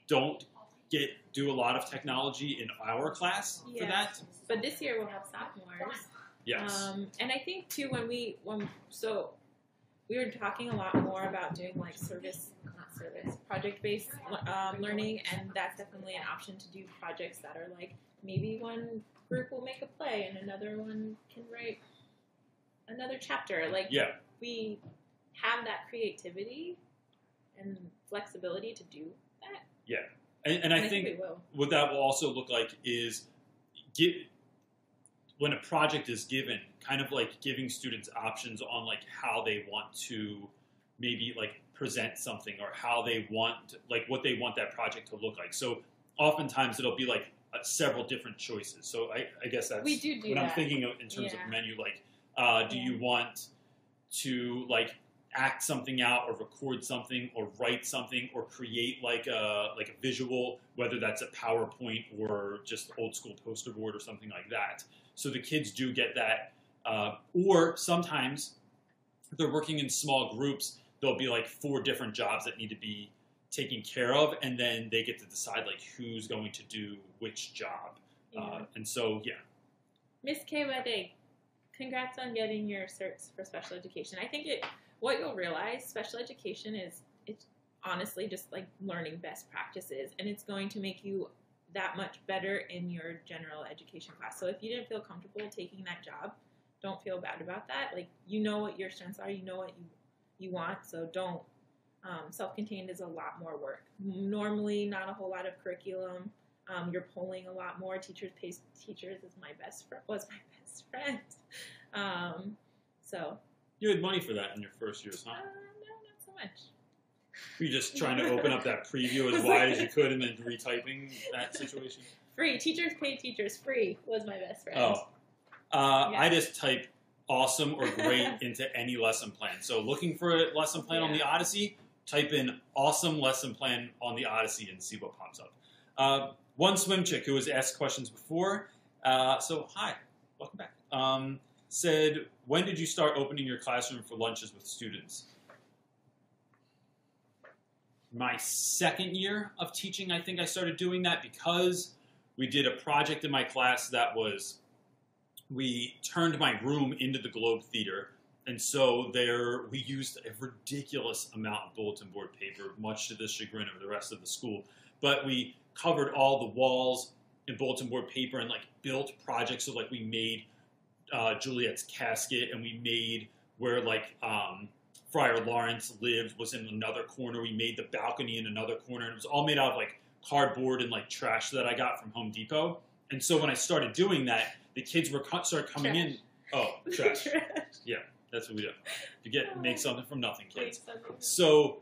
don't get do a lot of technology in our class for that. But this year we'll have sophomores. Yes. Um, and I think too when we when so we were talking a lot more about doing like service not service project based um, learning, and that's definitely an option to do projects that are like maybe one group will make a play and another one can write another chapter. Like yeah. we have that creativity and flexibility to do that. Yeah and, and I think we will. what that will also look like is get when a project is given, kind of like giving students options on like how they want to maybe like present something or how they want like what they want that project to look like. So oftentimes it'll be like uh, several different choices. So I, I guess that's We do do what I'm thinking of in terms Yeah. of menu. Like, uh, do Yeah. you want to like act something out or record something or write something or create like a like a visual whether that's a powerpoint or just old school poster board or something like that so the kids do get that uh, or sometimes if they're working in small groups there'll be like four different jobs that need to be taken care of and then they get to decide like who's going to do which job Yeah. uh, and so yeah Miss K Wedding, congrats on getting your certs for special education. I think it what you'll realize special education is it's honestly just like learning best practices and it's going to make you that much better in your general education class. So if you didn't feel comfortable taking that job, don't feel bad about that. Like you know what your strengths are, you know what you you want, so don't um, self-contained is a lot more work. Normally, not a whole lot of curriculum. Um, you're polling a lot more. Teachers pay teachers is my best friend was my best friend. Um, so you had money for that in your first years uh, huh no, not so much. Were you just trying to open up that preview as wide as you could and then retyping that situation? Free teachers pay teachers. Free was my best friend. Oh, uh, Yeah. I just type awesome or great into any lesson plan. So looking for a lesson plan on the Odyssey, type in awesome lesson plan on the Odyssey and see what pops up. Uh, one swim chick who has asked questions before. Uh, so hi, welcome back. Um, said, when did you start opening your classroom for lunches with students? My second year of teaching, I think I started doing that because we did a project in my class that was we turned my room into the Globe Theater. And so there we used a ridiculous amount of bulletin board paper, much to the chagrin of the rest of the school. But we covered all the walls in bulletin board paper and like built projects. So like we made uh, Juliet's casket and we made where like um, Friar Lawrence lived was in another corner. We made the balcony in another corner, and it was all made out of like cardboard and like trash that I got from Home Depot. And so when I started doing that, the kids were co- started coming in. Oh, trash! Yeah, that's what we do. You get make something from nothing, kids. So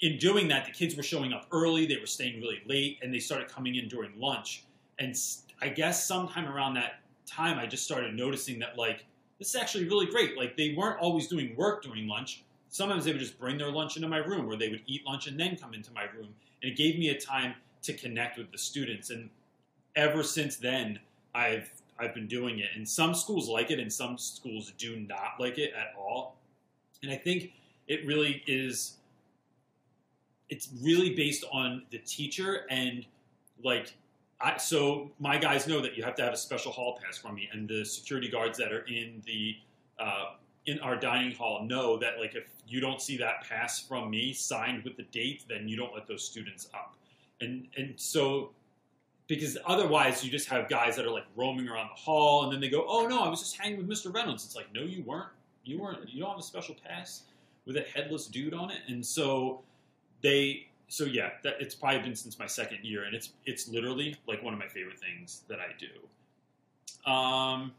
in doing that, the kids were showing up early. They were staying really late, and they started coming in during lunch. And I guess sometime around that time, I just started noticing that like this is actually really great. Like they weren't always doing work during lunch. Sometimes they would just bring their lunch into my room, or they would eat lunch and then come into my room. And it gave me a time to connect with the students. And ever since then, I've I've been doing it. And some schools like it, and some schools do not like it at all. And I think it really is. It's really based on the teacher and like I, so my guys know that you have to have a special hall pass from me, and the security guards that are in the uh, in our dining hall know that like if you don't see that pass from me signed with the date, then you don't let those students up, and and so because otherwise you just have guys that are like roaming around the hall, and then they go, oh no, I was just hanging with Mr. Reynolds. It's like no, you weren't. You weren't. You don't have a special pass with a headless dude on it, and so they so yeah, that it's probably been since my second year, and it's it's literally like one of my favorite things that I do. Um,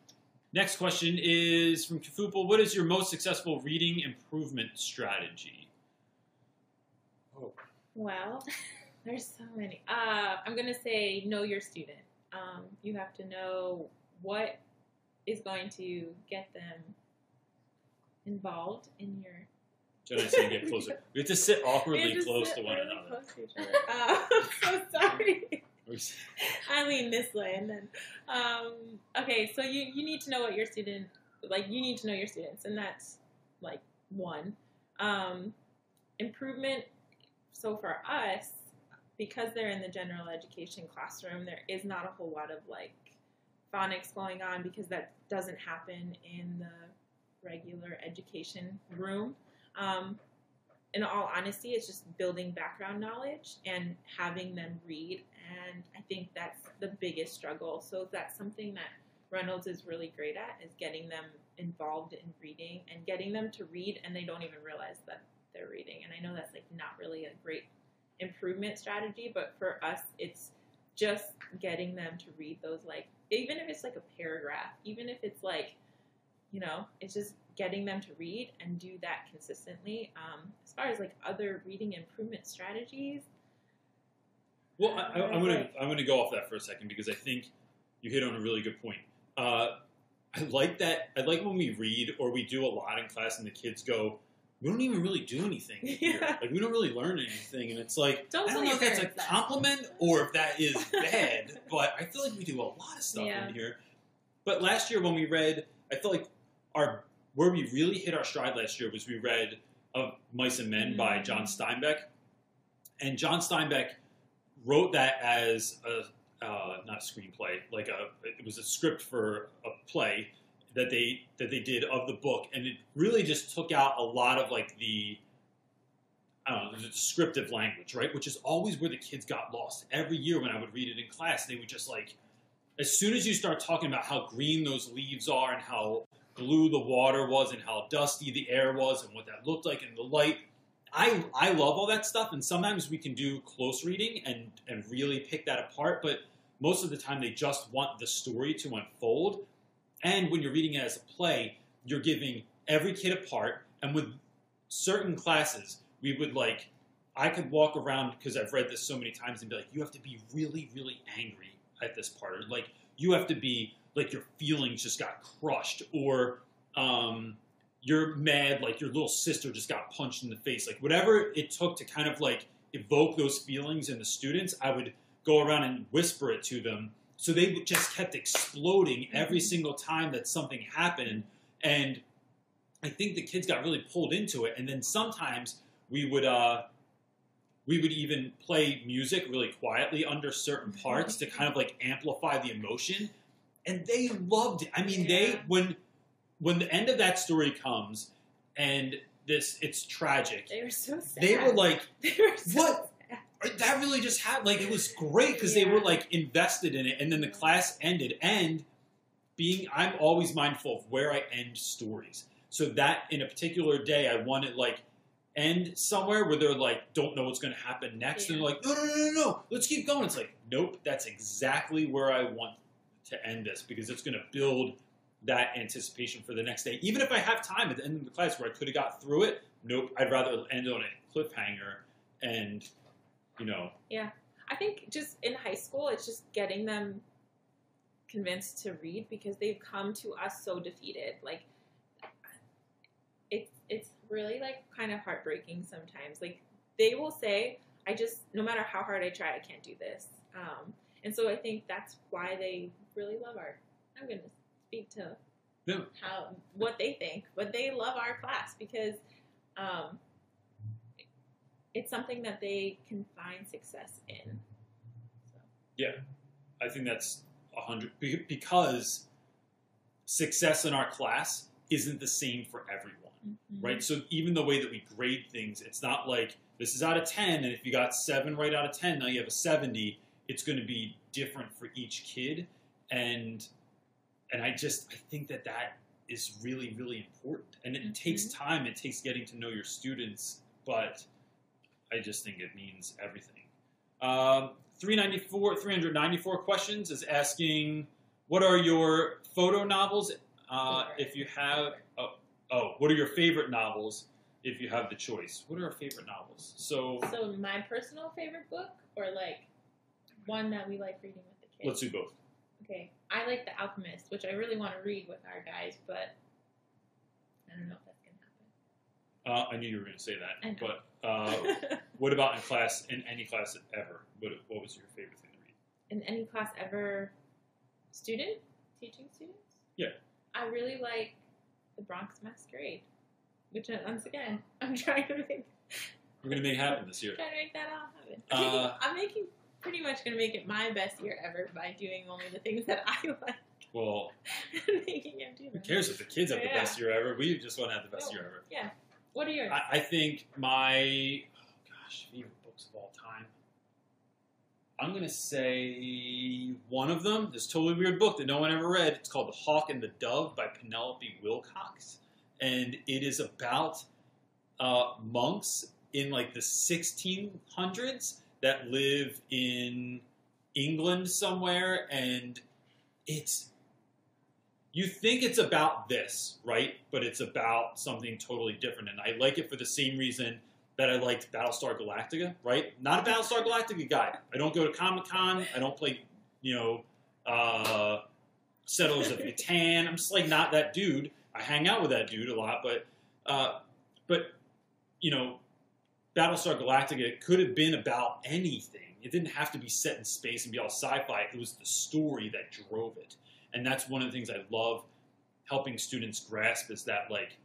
next question is from Kafupal. What is your most successful reading improvement strategy? Oh. Well, there's so many. Uh, I'm gonna say know your student. Um, you have to know what is going to get them involved in your. Should I say get closer? We have to sit awkwardly have to close sit to one really another. close to each other. Uh, I'm so sorry. I lean this way, and then um, okay. So you you need to know what your student like. You need to know your students, and that's like one um, improvement. So for us, because they're in the general education classroom, there is not a whole lot of like phonics going on because that doesn't happen in the regular education room. Um, in all honesty, it's just building background knowledge and having them read. And I think that's the biggest struggle. So that's something that Reynolds is really great at is getting them involved in reading and getting them to read and they don't even realize that they're reading. And I know that's like not really a great improvement strategy, but for us it's just getting them to read those like even if it's like a paragraph, even if it's like you know, it's just getting them to read and do that consistently. Um, as far as like other reading improvement strategies, Well, I, I, I'm gonna I'm gonna go off that for a second because I think you hit on a really good point. Uh, I like that. I like when we read or we do a lot in class and the kids go, "We don't even really do anything here. Yeah. Like we don't really learn anything." And it's like Don't I don't know if that's a that. compliment or if that is bad, but I feel like we do a lot of stuff Yeah. in here. But last year when we read, I feel like our where we really hit our stride last year was we read of Mice and Men by Mhm. John Steinbeck, and John Steinbeck wrote that as a uh, not a screenplay, like a it was a script for a play that they that they did of the book, and it really just took out a lot of like the I don't know the descriptive language, right? Which is always where the kids got lost. Every year when I would read it in class, they would just like as soon as you start talking about how green those leaves are and how blue the water was and how dusty the air was and what that looked like and the light. I I love all that stuff and sometimes we can do close reading and and really pick that apart, but most of the time they just want the story to unfold. And when you're reading it as a play, you're giving every kid a part and with certain classes, we would like I could walk around because I've read this so many times and be like, you have to be really, really angry at this part, or like you have to be like your feelings just got crushed, or um, you're mad like your little sister just got punched in the face, like whatever it took to kind of like evoke those feelings in the students. I would go around and whisper it to them, so they just kept exploding every Mhm. single time that something happened, and I think the kids got really pulled into it, and then sometimes we would. Uh, we would even play music really quietly under certain parts to kind of like amplify the emotion and they loved it. I mean they when when the end of that story comes and this it's tragic. They were so sad. they were like they were so "What?" sad. Uh, that really just happened. Like it was great because they were like invested in it. And then the class ended. And being i'm always mindful of where i end stories. So that in a particular day i wanted like end somewhere where they're like don't know what's going to happen next. And they're like no no no no no. Let's keep going. It's like nope. That's exactly where i want to end this because it's going to build that anticipation for the next day even if i have time at the end of the class where i could have got through it nope i'd rather end on a cliffhanger and you know Yeah. I think just in high school, it's just getting them convinced to read because they've come to us so defeated. Like, it's it's really like kind of heartbreaking sometimes. Like they will say, "I just no matter how hard I try, I can't do this." Um, and so I think that's why they really love art. I'm going to speak to Yeah. how what they think, but they love our class because um, it's something that they can find success in. So. Yeah, I think that's a hundred because success in our class isn't the same for everyone, Mm-hmm. right? So even the way that we grade things, it's not like this is out of ten, and if you got seven right out of ten, now you have a seventy. It's going to be different for each kid, and and I just I think that that is really really important, and it takes time. It takes getting to know your students, but I just think it means everything. Um, 394, 394 questions is asking, what are your photo novels? Uh, if you have, oh, oh, what are your favorite novels if you have the choice? What are our favorite novels? So So my personal favorite book, or like one that we like reading with the kids. let's do both. Okay, I like The Alchemist, which I really want to read with our guys, but I don't know if that's gonna happen. Uh, I knew you were going to say that, but uh, what about in class, in any class ever? What, what was your favorite thing to read? In any class ever, student teaching students. Yeah. I really like The Bronx Masquerade, which uh, once again I'm trying to think. We're gonna make happen this year. I'm Trying to make that all happen. Uh, I'm making pretty much gonna make it my best year ever by doing only the things that I like Well, making him do who cares if the kids have the best year ever? We just want to have the best No. year ever. Yeah. What are yours? I, I think my oh gosh, favorite books of all time. I'm gonna say one of them. This totally weird book that no one ever read. It's called The Hawk and the Dove by Penelope Wilcox, and it is about uh, monks in like the 1600s that live in England somewhere, and it's you think it's about this, right? But it's about something totally different. And I like it for the same reason that I liked Battlestar Galactica, right? Not a Battlestar Galactica guy. I don't go to Comic Con. I don't play, you know, uh, Settlers of Catan. I'm just like not that dude. I hang out with that dude a lot, but, uh, but, you know, Battlestar Galactica could have been about anything. It didn't have to be set in space and be all sci-fi. It was the story that drove it and that's one of the things I love helping students grasp is that like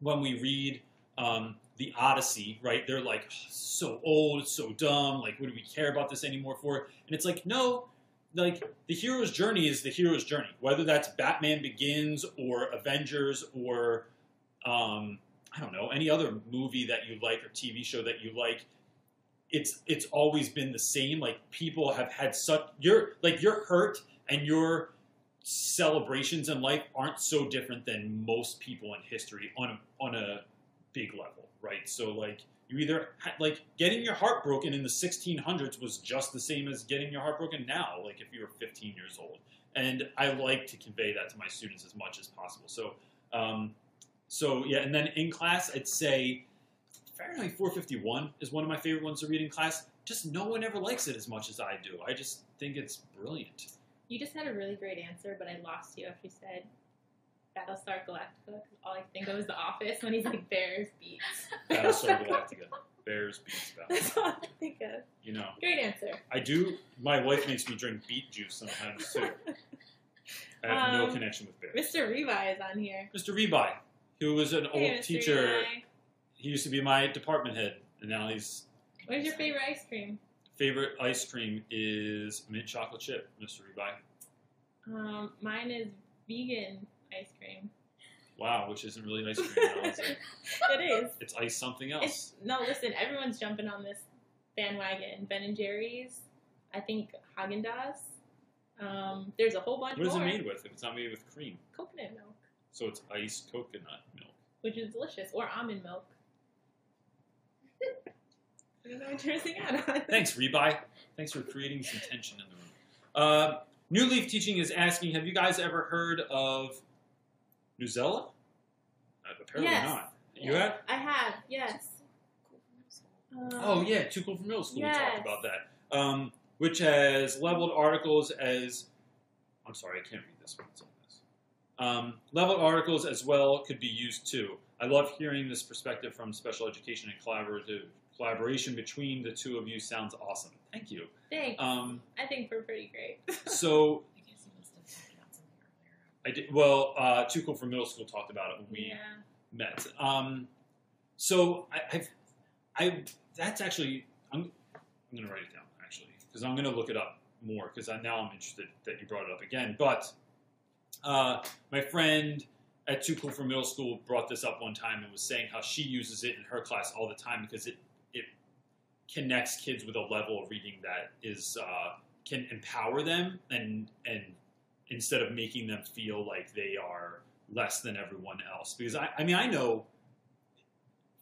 when we read um, the Odyssey, right? They're like "Oh, so old, it's so dumb. Like, what do we care about this anymore for? And it's like no, like the hero's journey is the hero's journey, whether that's Batman Begins or Avengers or um, I don't know any other movie that you like or TV show that you like. It's it's always been the same. Like people have had such you're like you're hurt and your celebrations in life aren't so different than most people in history on a, on a big level, right? So like you either like getting your heart broken in the 1600s was just the same as getting your heart broken now, like if you were 15 years old. And I like to convey that to my students as much as possible. So, um, so yeah, and then in class, I'd say Fahrenheit 451 is one of my favorite ones to read in class. Just no one ever likes it as much as I do. I just think it's brilliant. You just had a really great answer, but I lost you after you said Battlestar Galactica. All I think of is The Office when he's like Bears beets. Battlestar Galactica. Bears beets Battlestar. That's all I think of. You know, Great answer. I do. My wife makes me drink beet juice sometimes too. I have no Um, connection with bears. Mr. Revi is on here. Mr. Rebi, who was an Hey, old Mr. teacher, he used to be my department head, and now he's What's your favorite ice cream? favorite ice cream is mint chocolate chip. Mr. Rebi. Um, mine is vegan ice cream. Wow, which isn't really ice cream. It? is. It's ice something else. It's, no, listen, everyone's jumping on this bandwagon. Ben and Jerry's, I think Haagen Dazs. Um, there's a whole bunch What is it made with if it's not made with cream? Coconut milk, So it's iced coconut milk. which is delicious, or almond milk. I don't know what you're missing out on. Thanks, Rebi. Thanks for creating some tension in the room. Uh, New Leaf Teaching is asking, have you guys ever heard of Newsela? Uh, apparently Yes. not. You have? I have, yes. Um, Oh yeah, Too Cool for Middle School. We Yes. talked about that. Um, which has leveled articles as I'm sorry, I can't read this one. It's on this. Um, leveled articles as well could be used too. I love hearing this perspective from special education and collaborative collaboration between the two of you. Sounds awesome. Thank you. Thanks. Um, I think we're pretty great. so I guess you must have talked about something earlier. I did well. Uh, Too Cool for Middle School talked about it when we yeah. met. Um, so I, I've, I that's actually I'm, I'm going to write it down actually because I'm going to look it up more because now I'm interested that you brought it up again. But uh, my friend at Too Cool for Middle School brought this up one time and was saying how she uses it in her class all the time because it it connects kids with a level of reading that is uh, can empower them and and instead of making them feel like they are less than everyone else. Because I, I mean, I know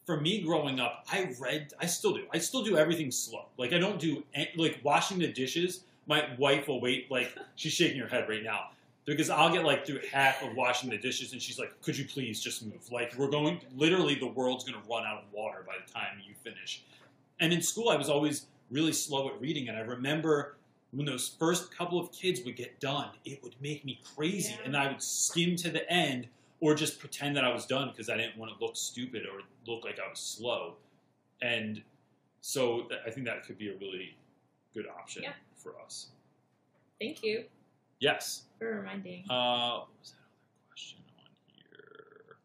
for me growing up, I read, I still do, I still do everything slow. Like I don't do an- like washing the dishes. My wife will wait, like she's shaking her head right now because I'll get like through half of washing the dishes, and she's like, "Could you please just move? Like we're going, literally, the world's going to run out of water by the time you finish." And in school, I was always really slow at reading, and I remember when those first couple of kids would get done, it would make me crazy, Yeah. and I would skim to the end or just pretend that I was done because I didn't want to look stupid or look like I was slow. And so th- I think that could be a really good option Yeah. for us. Thank you Yes. for reminding. Uh, what was that other question on here?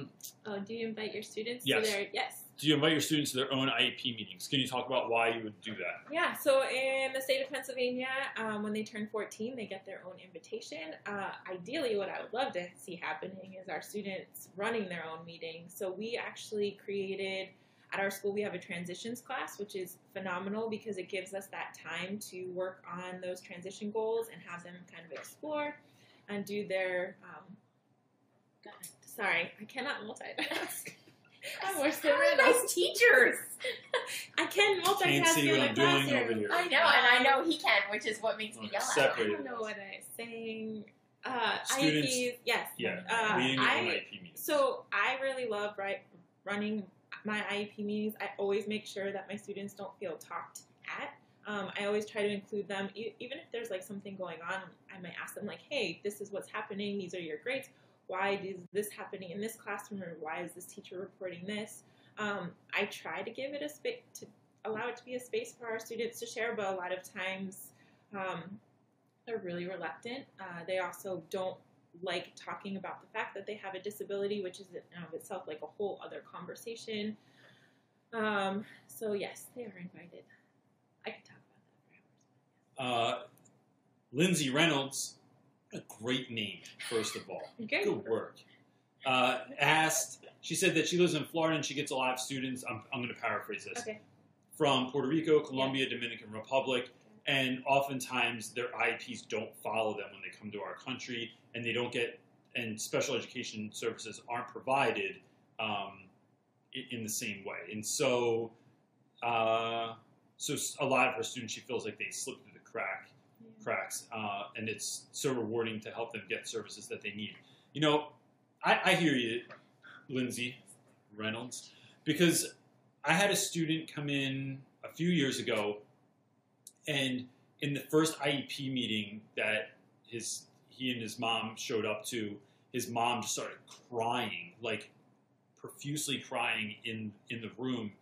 Um, Oh, do you invite your students Yes. to their yes? do you invite your students to their own IEP meetings? Can you talk about why you would do that? Yeah, so in the state of Pennsylvania, um, when they turn 14, they get their own invitation. Uh, ideally, what I would love to see happening is our students running their own meeting. So we actually created at our school, we have a transitions class, which is phenomenal because it gives us that time to work on those transition goals and have them kind of explore and do their. Um, sorry, I cannot multitask. I'm worse than We're Reynolds. nice teachers. I can multitask Can't see what the I'm doing classroom. over here. I know, and I know he can, which is what makes me Okay, yell at him. I don't know what I'm saying. Uh, Students- IEPs, yes. Yeah, Uh, leading their own I- IEP. So I really love right, running my IEP meetings. I always make sure that my students don't feel talked at. Um, I always try to include them, e- even if there's like something going on. I might ask them like, "Hey, this is what's happening. These are your grades. Why is this happening in this classroom, or why is this teacher reporting this?" Um, I try to give it a space to allow it to be a space for our students to share, but a lot of times um, they're really reluctant. Uh, they also don't like talking about the fact that they have a disability, which is in and of itself like a whole other conversation. Um, so yes, they are invited. I could talk about that for Uh, Lindsay Reynolds, a great name, first of all. Okay. Good work. Uh, asked, she said that she lives in Florida and she gets a lot of students. I'm, I'm going to paraphrase this Okay. from Puerto Rico, Colombia, Dominican Republic, and oftentimes their IEPs don't follow them when they come to our country, and they don't get and special education services aren't provided um, in the same way. And so, uh, so a lot of her students, she feels like they slip through the crack Yeah. cracks, uh, and it's so rewarding to help them get services that they need. You know, I, I hear you, Lindsay Reynolds, because I had a student come in a few years ago, and in the first IEP meeting that his he and his mom showed up to, his mom just started crying, like profusely crying in in the room,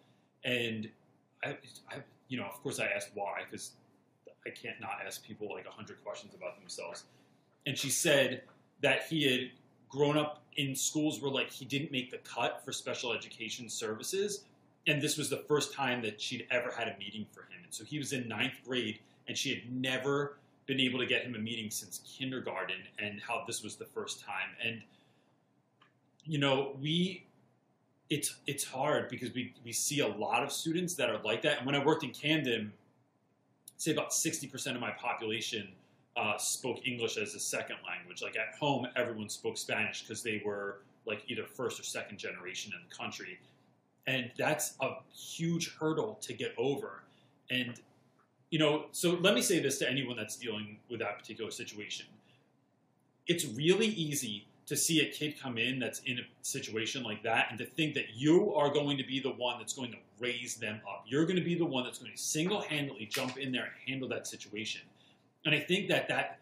and I, I you know, of course, I asked why because I can't not ask people like a hundred questions about themselves. And she said that he had grown up in schools where like he didn't make the cut for special education services, and this was the first time that she'd ever had a meeting for him. And so he was in ninth grade, and she had never been able to get him a meeting since kindergarten, and how this was the first time. And you know, we it's it's hard because we we see a lot of students that are like that. And when I worked in Camden, say about sixty percent of my population uh, spoke English as a second language. Like at home, everyone spoke Spanish because they were like either first or second generation in the country, and that's a huge hurdle to get over. And you know, so let me say this to anyone that's dealing with that particular situation: it's really easy to see a kid come in that's in a situation like that and to think that you are going to be the one that's going to raise them up. You're going to be the one that's going to single handedly jump in there and handle that situation. And I think that that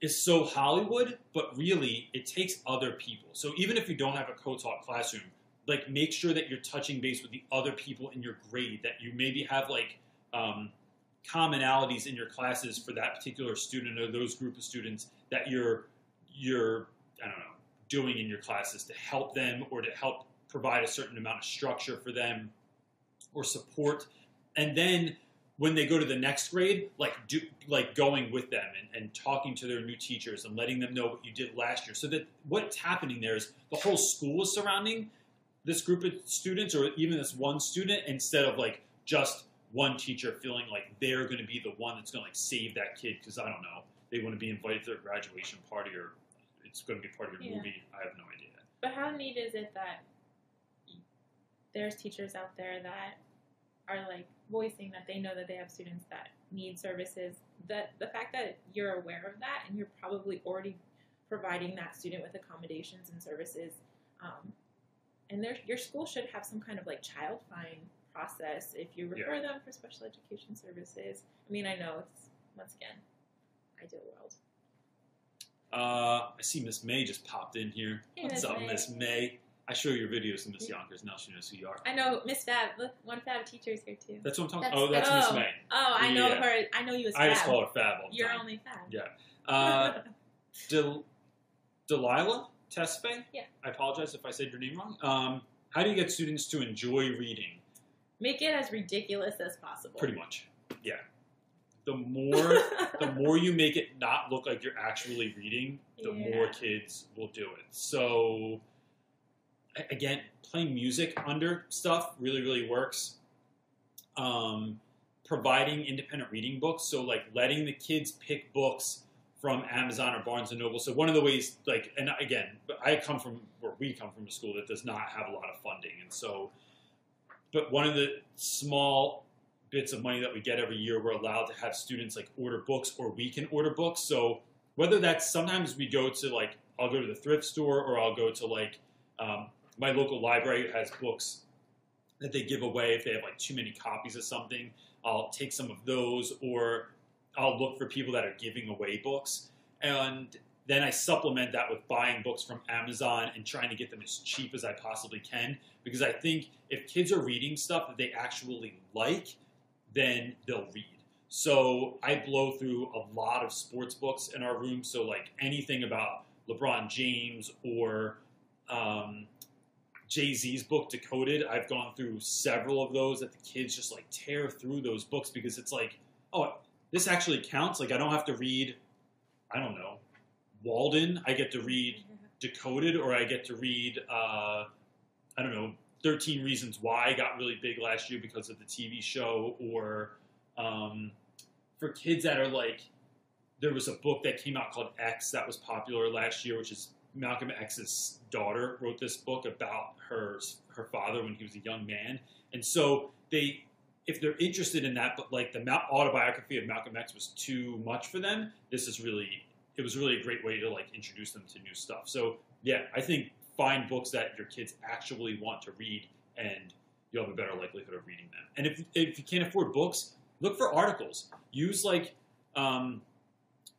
is so Hollywood, but really it takes other people. So even if you don't have a co taught classroom, like make sure that you're touching base with the other people in your grade, that you maybe have like um, commonalities in your classes for that particular student or those group of students that you're you're I don't know doing in your classes to help them or to help provide a certain amount of structure for them or support, and then when they go to the next grade, like do like going with them and, and talking to their new teachers and letting them know what you did last year, so that what's happening there is the whole school is surrounding this group of students or even this one student instead of like just one teacher feeling like they're going to be the one that's going to like save that kid because I don't know they want to be invited to their graduation party or it's going to be part of your Yeah. movie. I have no idea. But how neat is it that there's teachers out there that are like voicing that they know that they have students that need services. That the fact that you're aware of that and you're probably already providing that student with accommodations and services. Um, and your school should have some kind of like child find process if you refer them for special education services. I mean, I know it's once again ideal world. Uh, I see Miss May just popped in here. Hey, What's Miss up, Miss May? I show your videos to Miss Yonkers. Now she knows who you are. I know Miss Fab. Look, one Fab teacher's here too. That's what I'm talking. That's- oh, that's Miss oh, May. Oh, I know Yeah. her. I know you as Fab. I just call her Fab all the You're time. only Fab. Yeah. Uh, Del- Delilah, Tesfaye. Yeah. I apologize if I said your name wrong. Um, how do you get students to enjoy reading? Make it as ridiculous as possible. Pretty much. Yeah. The more the more you make it not look like you're actually reading, the more kids will do it. So again, playing music under stuff really really works. Um, providing independent reading books, so like letting the kids pick books from Amazon or Barnes and Noble. So one of the ways, like, and again, I come from where we come from a school that does not have a lot of funding, and so, but one of the small bits of money that we get every year, we're allowed to have students like order books, or we can order books. So whether that's sometimes we go to like I'll go to the thrift store, or I'll go to like um, my local library has books that they give away if they have like too many copies of something. I'll take some of those, or I'll look for people that are giving away books, and then I supplement that with buying books from Amazon and trying to get them as cheap as I possibly can. Because I think if kids are reading stuff that they actually like, then they'll read. So I blow through a lot of sports books in our room. So like anything about LeBron James or um, Jay Z's book Decoded, I've gone through several of those that the kids just like tear through those books because it's like, oh, this actually counts. Like I don't have to read, I don't know, Walden. I get to read Decoded, or I get to read, uh, I don't know, 13 Reasons Why got really big last year because of the TV show, or um, for kids that are like, there was a book that came out called X that was popular last year, which is Malcolm X's daughter wrote this book about her her father when he was a young man, and so they, if they're interested in that, but like the autobiography of Malcolm X was too much for them, this is really it was really a great way to like introduce them to new stuff. So yeah, I think find books that your kids actually want to read, and you'll have a better likelihood of reading them. And if if you can't afford books, look for articles. Use like um,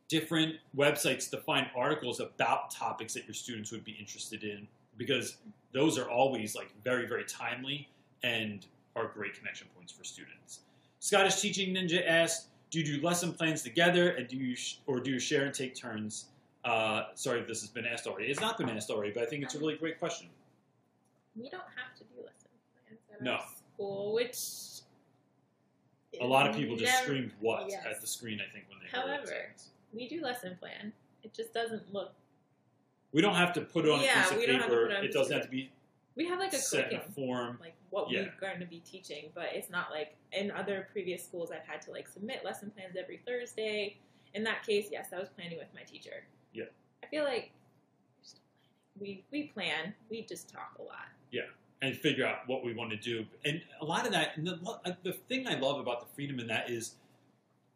different websites to find articles about topics that your students would be interested in, because those are always like very very timely and are great connection points for students. Scottish Teaching Ninja asked, "Do you do lesson plans together, and do you sh- or do you share and take turns?" Uh, sorry if this has been asked already. It's not been asked already, but I think it's a really great question. We don't have to do lesson plans at No. school, which A lot of people just never- screamed "what" yes. at the screen. I think when they However. We do lesson plan. It just doesn't look. we don't have to put it on Yeah, a piece of we don't have to paper. put it on It doesn't have to be We have like a set in a form. like what Yeah. we're going to be teaching, but it's not like in other previous schools I've had to like submit lesson plans every Thursday. In that case, yes, I was planning with my teacher. Yeah. I feel like we we plan. We just talk a lot. Yeah. And figure out what we want to do. And a lot of that, and the, the thing I love about the freedom in that is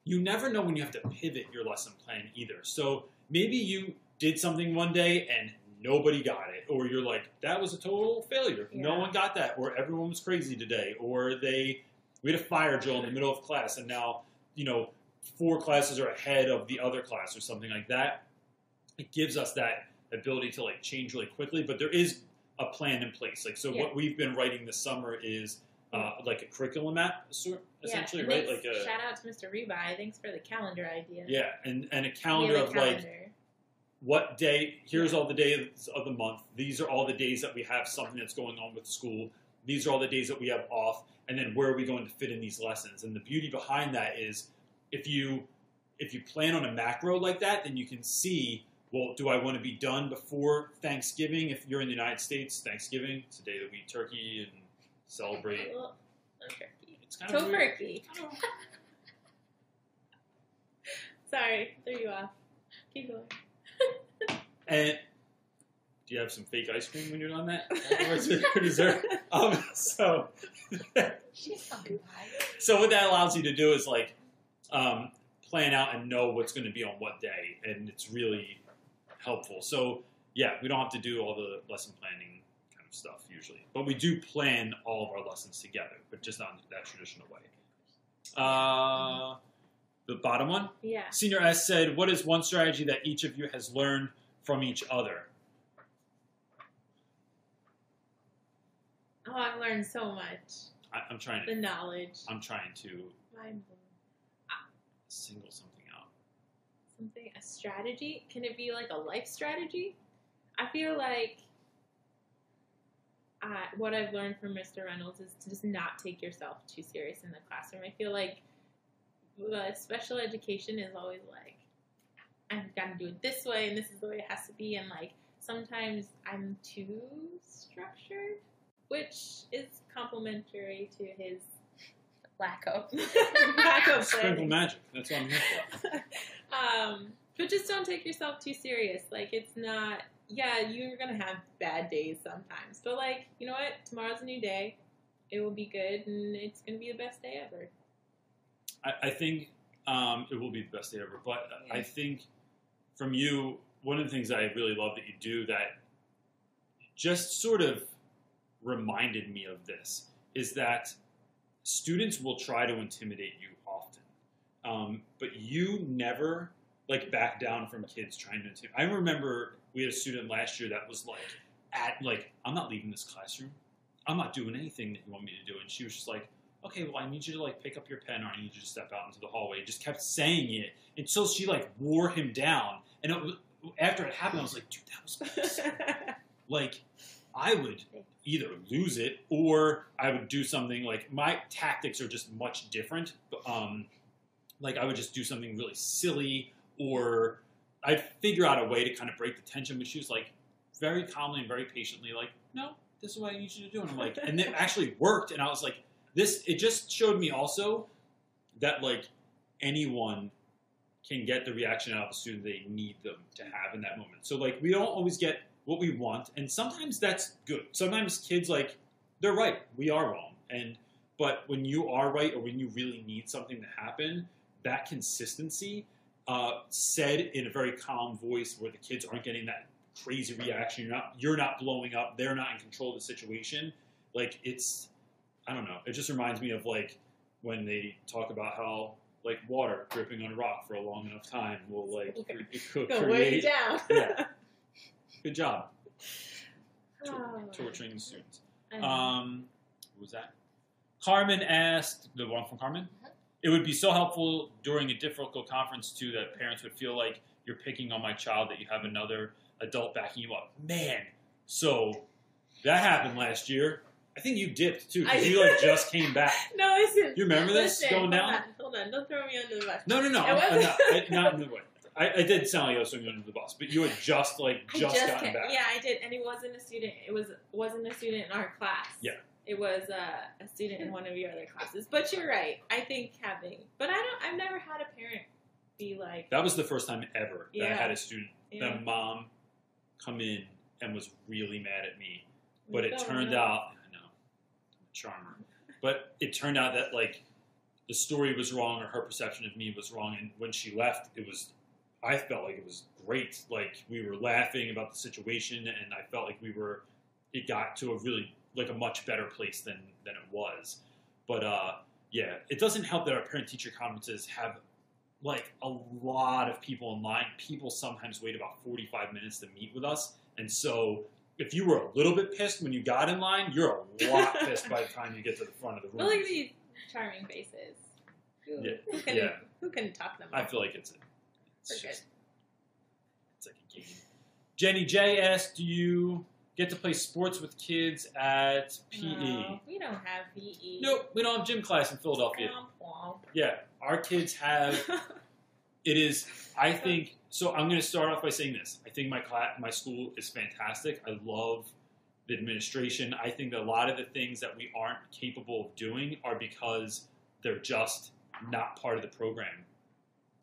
you never know when you have to pivot your lesson plan either. So maybe you did something one day and nobody got it, or you're like, that was a total failure. No one got that, or everyone was crazy today, or they, we had a fire drill in the middle of class and now, you know, four classes are ahead of the other class or something like that. It gives us that ability to like change really quickly, but there is a plan in place. Like so, Yeah. what we've been writing this summer is uh, like a curriculum map, essentially, yeah. right? Like a shout out to Mr. Rebuy. Thanks for the calendar idea. yeah, and and a calendar a of like calendar. What day. Here's all the days of the month. These are all the days that we have something that's going on with school. These are all the days that we have off, and then where are we going to fit in these lessons? And the beauty behind that is if you if you plan on a macro like that, then you can see. Well, do I want to be done before Thanksgiving? If you're in the United States, Thanksgiving, it's a day that we eat turkey and celebrate. Turkey. It's kind of. Tofurky. Sorry, threw you off. Keep going. And do you have some fake ice cream when you're on that? Afterwards for dessert? Um, so, She's coming by. so what that allows you to do is like um, plan out and know what's going to be on what day, and it's really helpful. So yeah, we don't have to do all the lesson planning kind of stuff usually, but we do plan all of our lessons together, but just not in that traditional way. Uh, the bottom one. Yeah. Senior S said, "What is one strategy that each of you has learned from each other?" Oh, I've learned so much. I, I'm trying to. The knowledge. I'm trying to Mind blown. single something out. Something, a strategy? Can it be like a life strategy? I feel like uh, what I've learned from Mr. Reynolds is to just not take yourself too serious in the classroom. I feel like uh, special education is always like, I've got to do it this way, and this is the way it has to be, and like sometimes I'm too structured, which is complementary to his Lack of. lack of Sprinkle magic. That's what I'm here for. um, but just don't take yourself too serious. Like it's not. Yeah, you're gonna have bad days sometimes, but like you know what? Tomorrow's a new day. It will be good, and it's gonna be the best day ever. I, I think um, it will be the best day ever. But I think from you, one of the things I really love that you do that just sort of reminded me of this is that students will try to intimidate you often, um, but you never like back down from kids trying to intimidate. I remember we had a student last year that was like at like I'm not leaving this classroom. I'm not doing anything that you want me to do, and she was just like, okay, well, I need you to like pick up your pen or I need you to step out into the hallway. Just kept saying it until she like wore him down. And it was, after it happened, I was like, dude, that was like, I would either lose it or I would do something like my tactics are just much different. Um, like I would just do something really silly or I'd figure out a way to kind of break the tension. But she was like very calmly and very patiently, like, no, this is what I need you to do. And I'm like, and it actually worked. And I was like, this it just showed me also that like anyone can get the reaction out of a student they need them to have in that moment. So like we don't always get what we want, and sometimes that's good. Sometimes kids like they're right, we are wrong, and but when you are right or when you really need something to happen, that consistency uh, said in a very calm voice where the kids aren't getting that crazy reaction. You're not you're not blowing up. They're not in control of the situation. Like it's I don't know. It just reminds me of like when they talk about how like water dripping on a rock for a long enough time will like cre- it could Go way create. down. Yeah. Good job Oh, torturing the students. Um, what was that? Carmen asked the one from Carmen. Uh-huh. It would be so helpful during a difficult conference too that parents would feel like you're picking on my child that you have another adult backing you up. Man, so that happened last year. I think you dipped too because you like just came back. no, listen. You remember this listen, going down? Hold on, hold on. Don't throw me under the bus. No, no, no. I'm, I'm not, I, not in the way. I, I did sound like I was throwing you under the bus, but you had just like I just, gotten ca- back. Yeah, I did, and he wasn't a student. It was wasn't a student in our class. Yeah. It was uh, a student in one of your other classes. But you're right. I think having, but I don't. I've never had a parent be like, That was the first time ever that I had a student, Yeah. the mom, come in and was really mad at me. But it "Oh, turned no." out, know, a charmer. But it turned out that like the story was wrong or her perception of me was wrong. And when she left, it was, I felt like it was great. Like we were laughing about the situation, and I felt like we were, it got to a really like a much better place than than it was. But uh, yeah, it doesn't help that our parent teacher conferences have like a lot of people in line. People sometimes wait about 45 minutes to meet with us. And so if you were a little bit pissed when you got in line, you're a lot pissed by the time you get to the front of the But room. look at these charming faces. Who, Yeah. who can Yeah. who can talk them? I feel like it's, a, it's We're just it's like a game. Jenny J asked, "Do you get to play sports with kids at PE?" No, we don't have PE. Nope, we don't have gym class in Philadelphia. Womp Yeah, our kids have. It is. I think so. I'm going to start off by saying this. I think my class, my school is fantastic. I love the administration. I think that a lot of the things that we aren't capable of doing are because they're just not part of the program.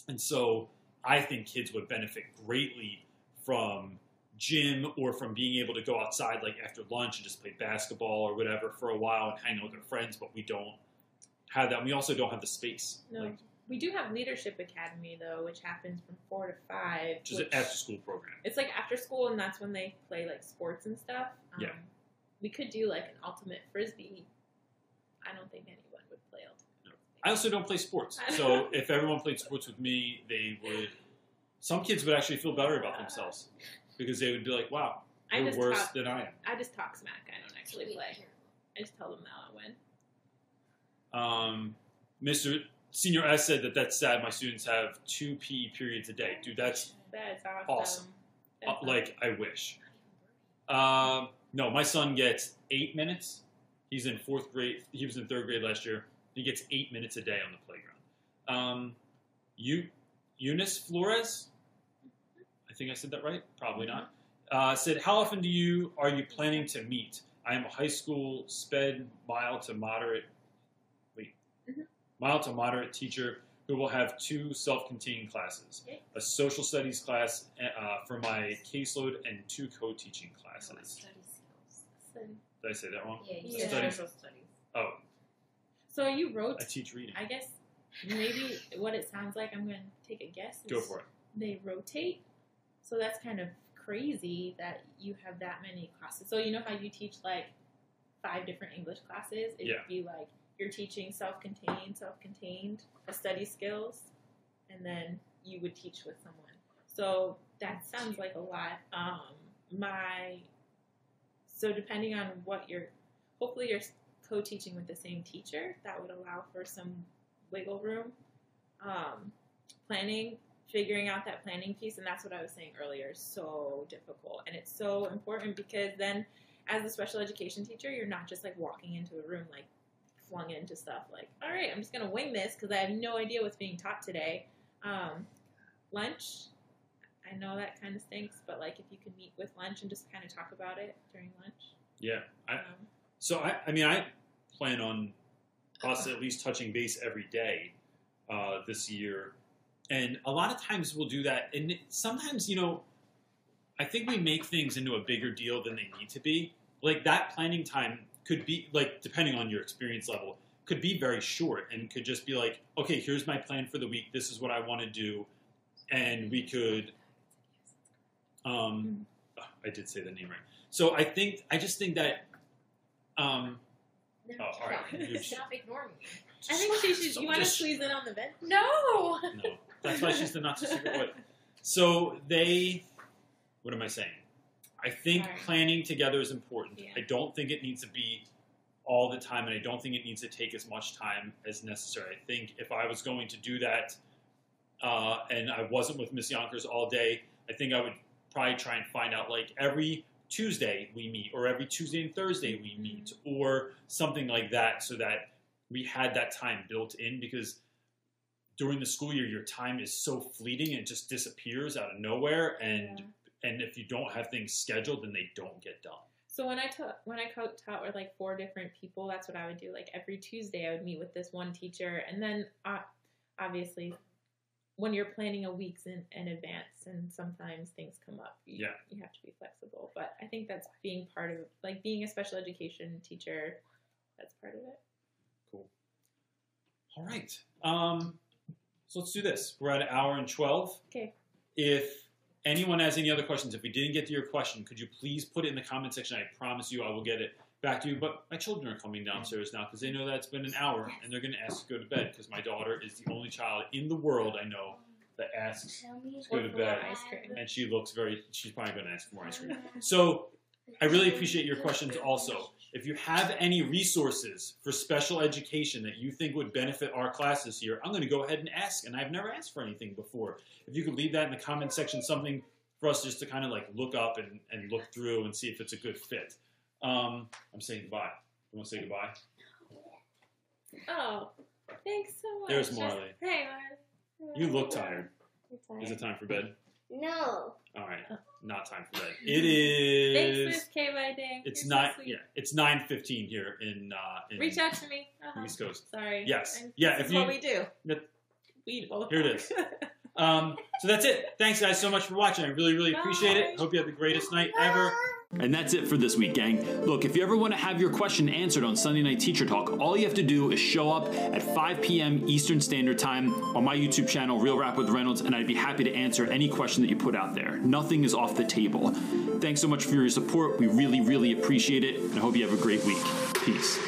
And so I think kids would benefit greatly from gym or from being able to go outside like after lunch and just play basketball or whatever for a while and hang out with their friends. But we don't have that. We also don't have the space. No. Like, we do have Leadership Academy though, which happens from four to five. which is an after school program. It's like after school, and that's when they play like sports and stuff. Um, Yeah. We could do like an ultimate frisbee. I don't think anyone would play ultimate. I also don't play sports. So if everyone played sports with me, they would. Some kids would actually feel better about themselves because they would be like, "Wow, I you're worse talk, than I am." I just talk smack. I don't actually play. I just tell them that I win. Um, Mr. Senior S said that that's sad. My students have two PE periods a day. Dude, that's That's awesome. Awesome. uh, like I wish. Um, no, my son gets eight minutes. He's in fourth grade. He was in third grade last year. He gets eight minutes a day on the playground. Um, you, Eunice Flores, I think I said that right. Probably not. Uh, said, how often do you are you planning to meet? I am a high school sped mild to moderate. Mild to moderate teacher who will have two self-contained classes: a social studies class uh, for my caseload and two co-teaching classes. Study skills. Did I say that wrong? Yeah, Yeah. said social studies. Oh, so you wrote. I teach reading. I guess maybe what it sounds like. I'm going to take a guess. Go for it. They rotate, so that's kind of crazy that you have that many classes. So you know how you teach like five different English classes? It'd Yeah. be like you're teaching self-contained, self-contained, a study skills, and then you would teach with someone. So that sounds like a lot. Um, my so depending on what you're, hopefully you're co-teaching with the same teacher. That would allow for some wiggle room. Um, planning, figuring out that planning piece, and that's what I was saying earlier. is So difficult, and it's so important because then, as a special education teacher, you're not just like walking into a room like flung into stuff. Like, all right, I'm just gonna wing this because I have no idea what's being taught today. Um, lunch, I know that kind of stinks, but like if you could meet with lunch and just kind of talk about it during lunch. Yeah. I, Um, So I, I mean, I plan on us at least touching base every day uh, this year, and a lot of times we'll do that. And sometimes, you know, I think we make things into a bigger deal than they need to be. Like that planning time could be like, depending on your experience level, could be very short and could just be like, okay, here's my plan for the week. This is what I want to do, and we could. Um, oh, I did say the name right. So I think I just think that um, No, Oh, all right. stop. Ignoring me. I think she should. So you want to squeeze in on the vent? No. No, that's why she's the not so secret. So they, what am I saying? I think Sorry. planning together is important. Yeah. I don't think it needs to be all the time, and I don't think it needs to take as much time as necessary. I think if I was going to do that, uh, and I wasn't with Miss Yonkers all day, I think I would probably try and find out like every Tuesday we meet, or every Tuesday and Thursday we meet, or something like that, so that we had that time built in because during the school year your time is so fleeting and it just disappears out of nowhere and Yeah. And if you don't have things scheduled then they don't get done So when I taught when I co- taught with like four different people, that's what I would do. Like every Tuesday, I would meet with this one teacher, and then uh, obviously, when you're planning a weeks in, in advance, and sometimes things come up, you, Yeah. you have to be flexible. But I think that's being part of like being a special education teacher. That's part of it. Cool. All right um so let's do this we're at an hour and 12 Okay. if anyone has any other questions? If we didn't get to your question could you please put it in the comment section? I promise you i will get it back to you. But my children are coming downstairs now because they know that it's been an hour and they're going to ask to go to bed because my daughter is the only child in the world i know that asks Let's go to bed. And she looks very she's probably going to ask for more ice cream. So I really appreciate your questions also. If you have any resources for special education that you think would benefit our class this year, I'm going to go ahead and ask. And I've never asked for anything before. If you could leave that in the comment section, something for us just to kind of like look up and, and look through and see if it's a good fit. Um, I'm saying goodbye. You want to say goodbye? Oh, thanks so much. There's Marley. Hey, Marley. You look tired. You're Is it time for bed? No. All right, not time for bed. It is. Thanks, Miss K by Ding. It's You're so nine. sweet. Yeah, it's nine fifteen here in uh, in Reach out to me. Uh-huh. East Coast. Sorry. Yes. I'm- Yeah, This if is you- what we do. Yep. We both. Here it is. Um, so that's it. Thanks, guys, so much for watching. I really, really appreciate it. Hope you have the greatest night ever. And that's it for this week, gang. Look, if you ever want to have your question answered on Sunday Night Teacher Talk, all you have to do is show up at 5 p.m. Eastern Standard Time on my YouTube channel, Real Rap with Reynolds, and I'd be happy to answer any question that you put out there. Nothing is off the table. Thanks so much for your support. We really, really appreciate it, and I hope you have a great week. Peace.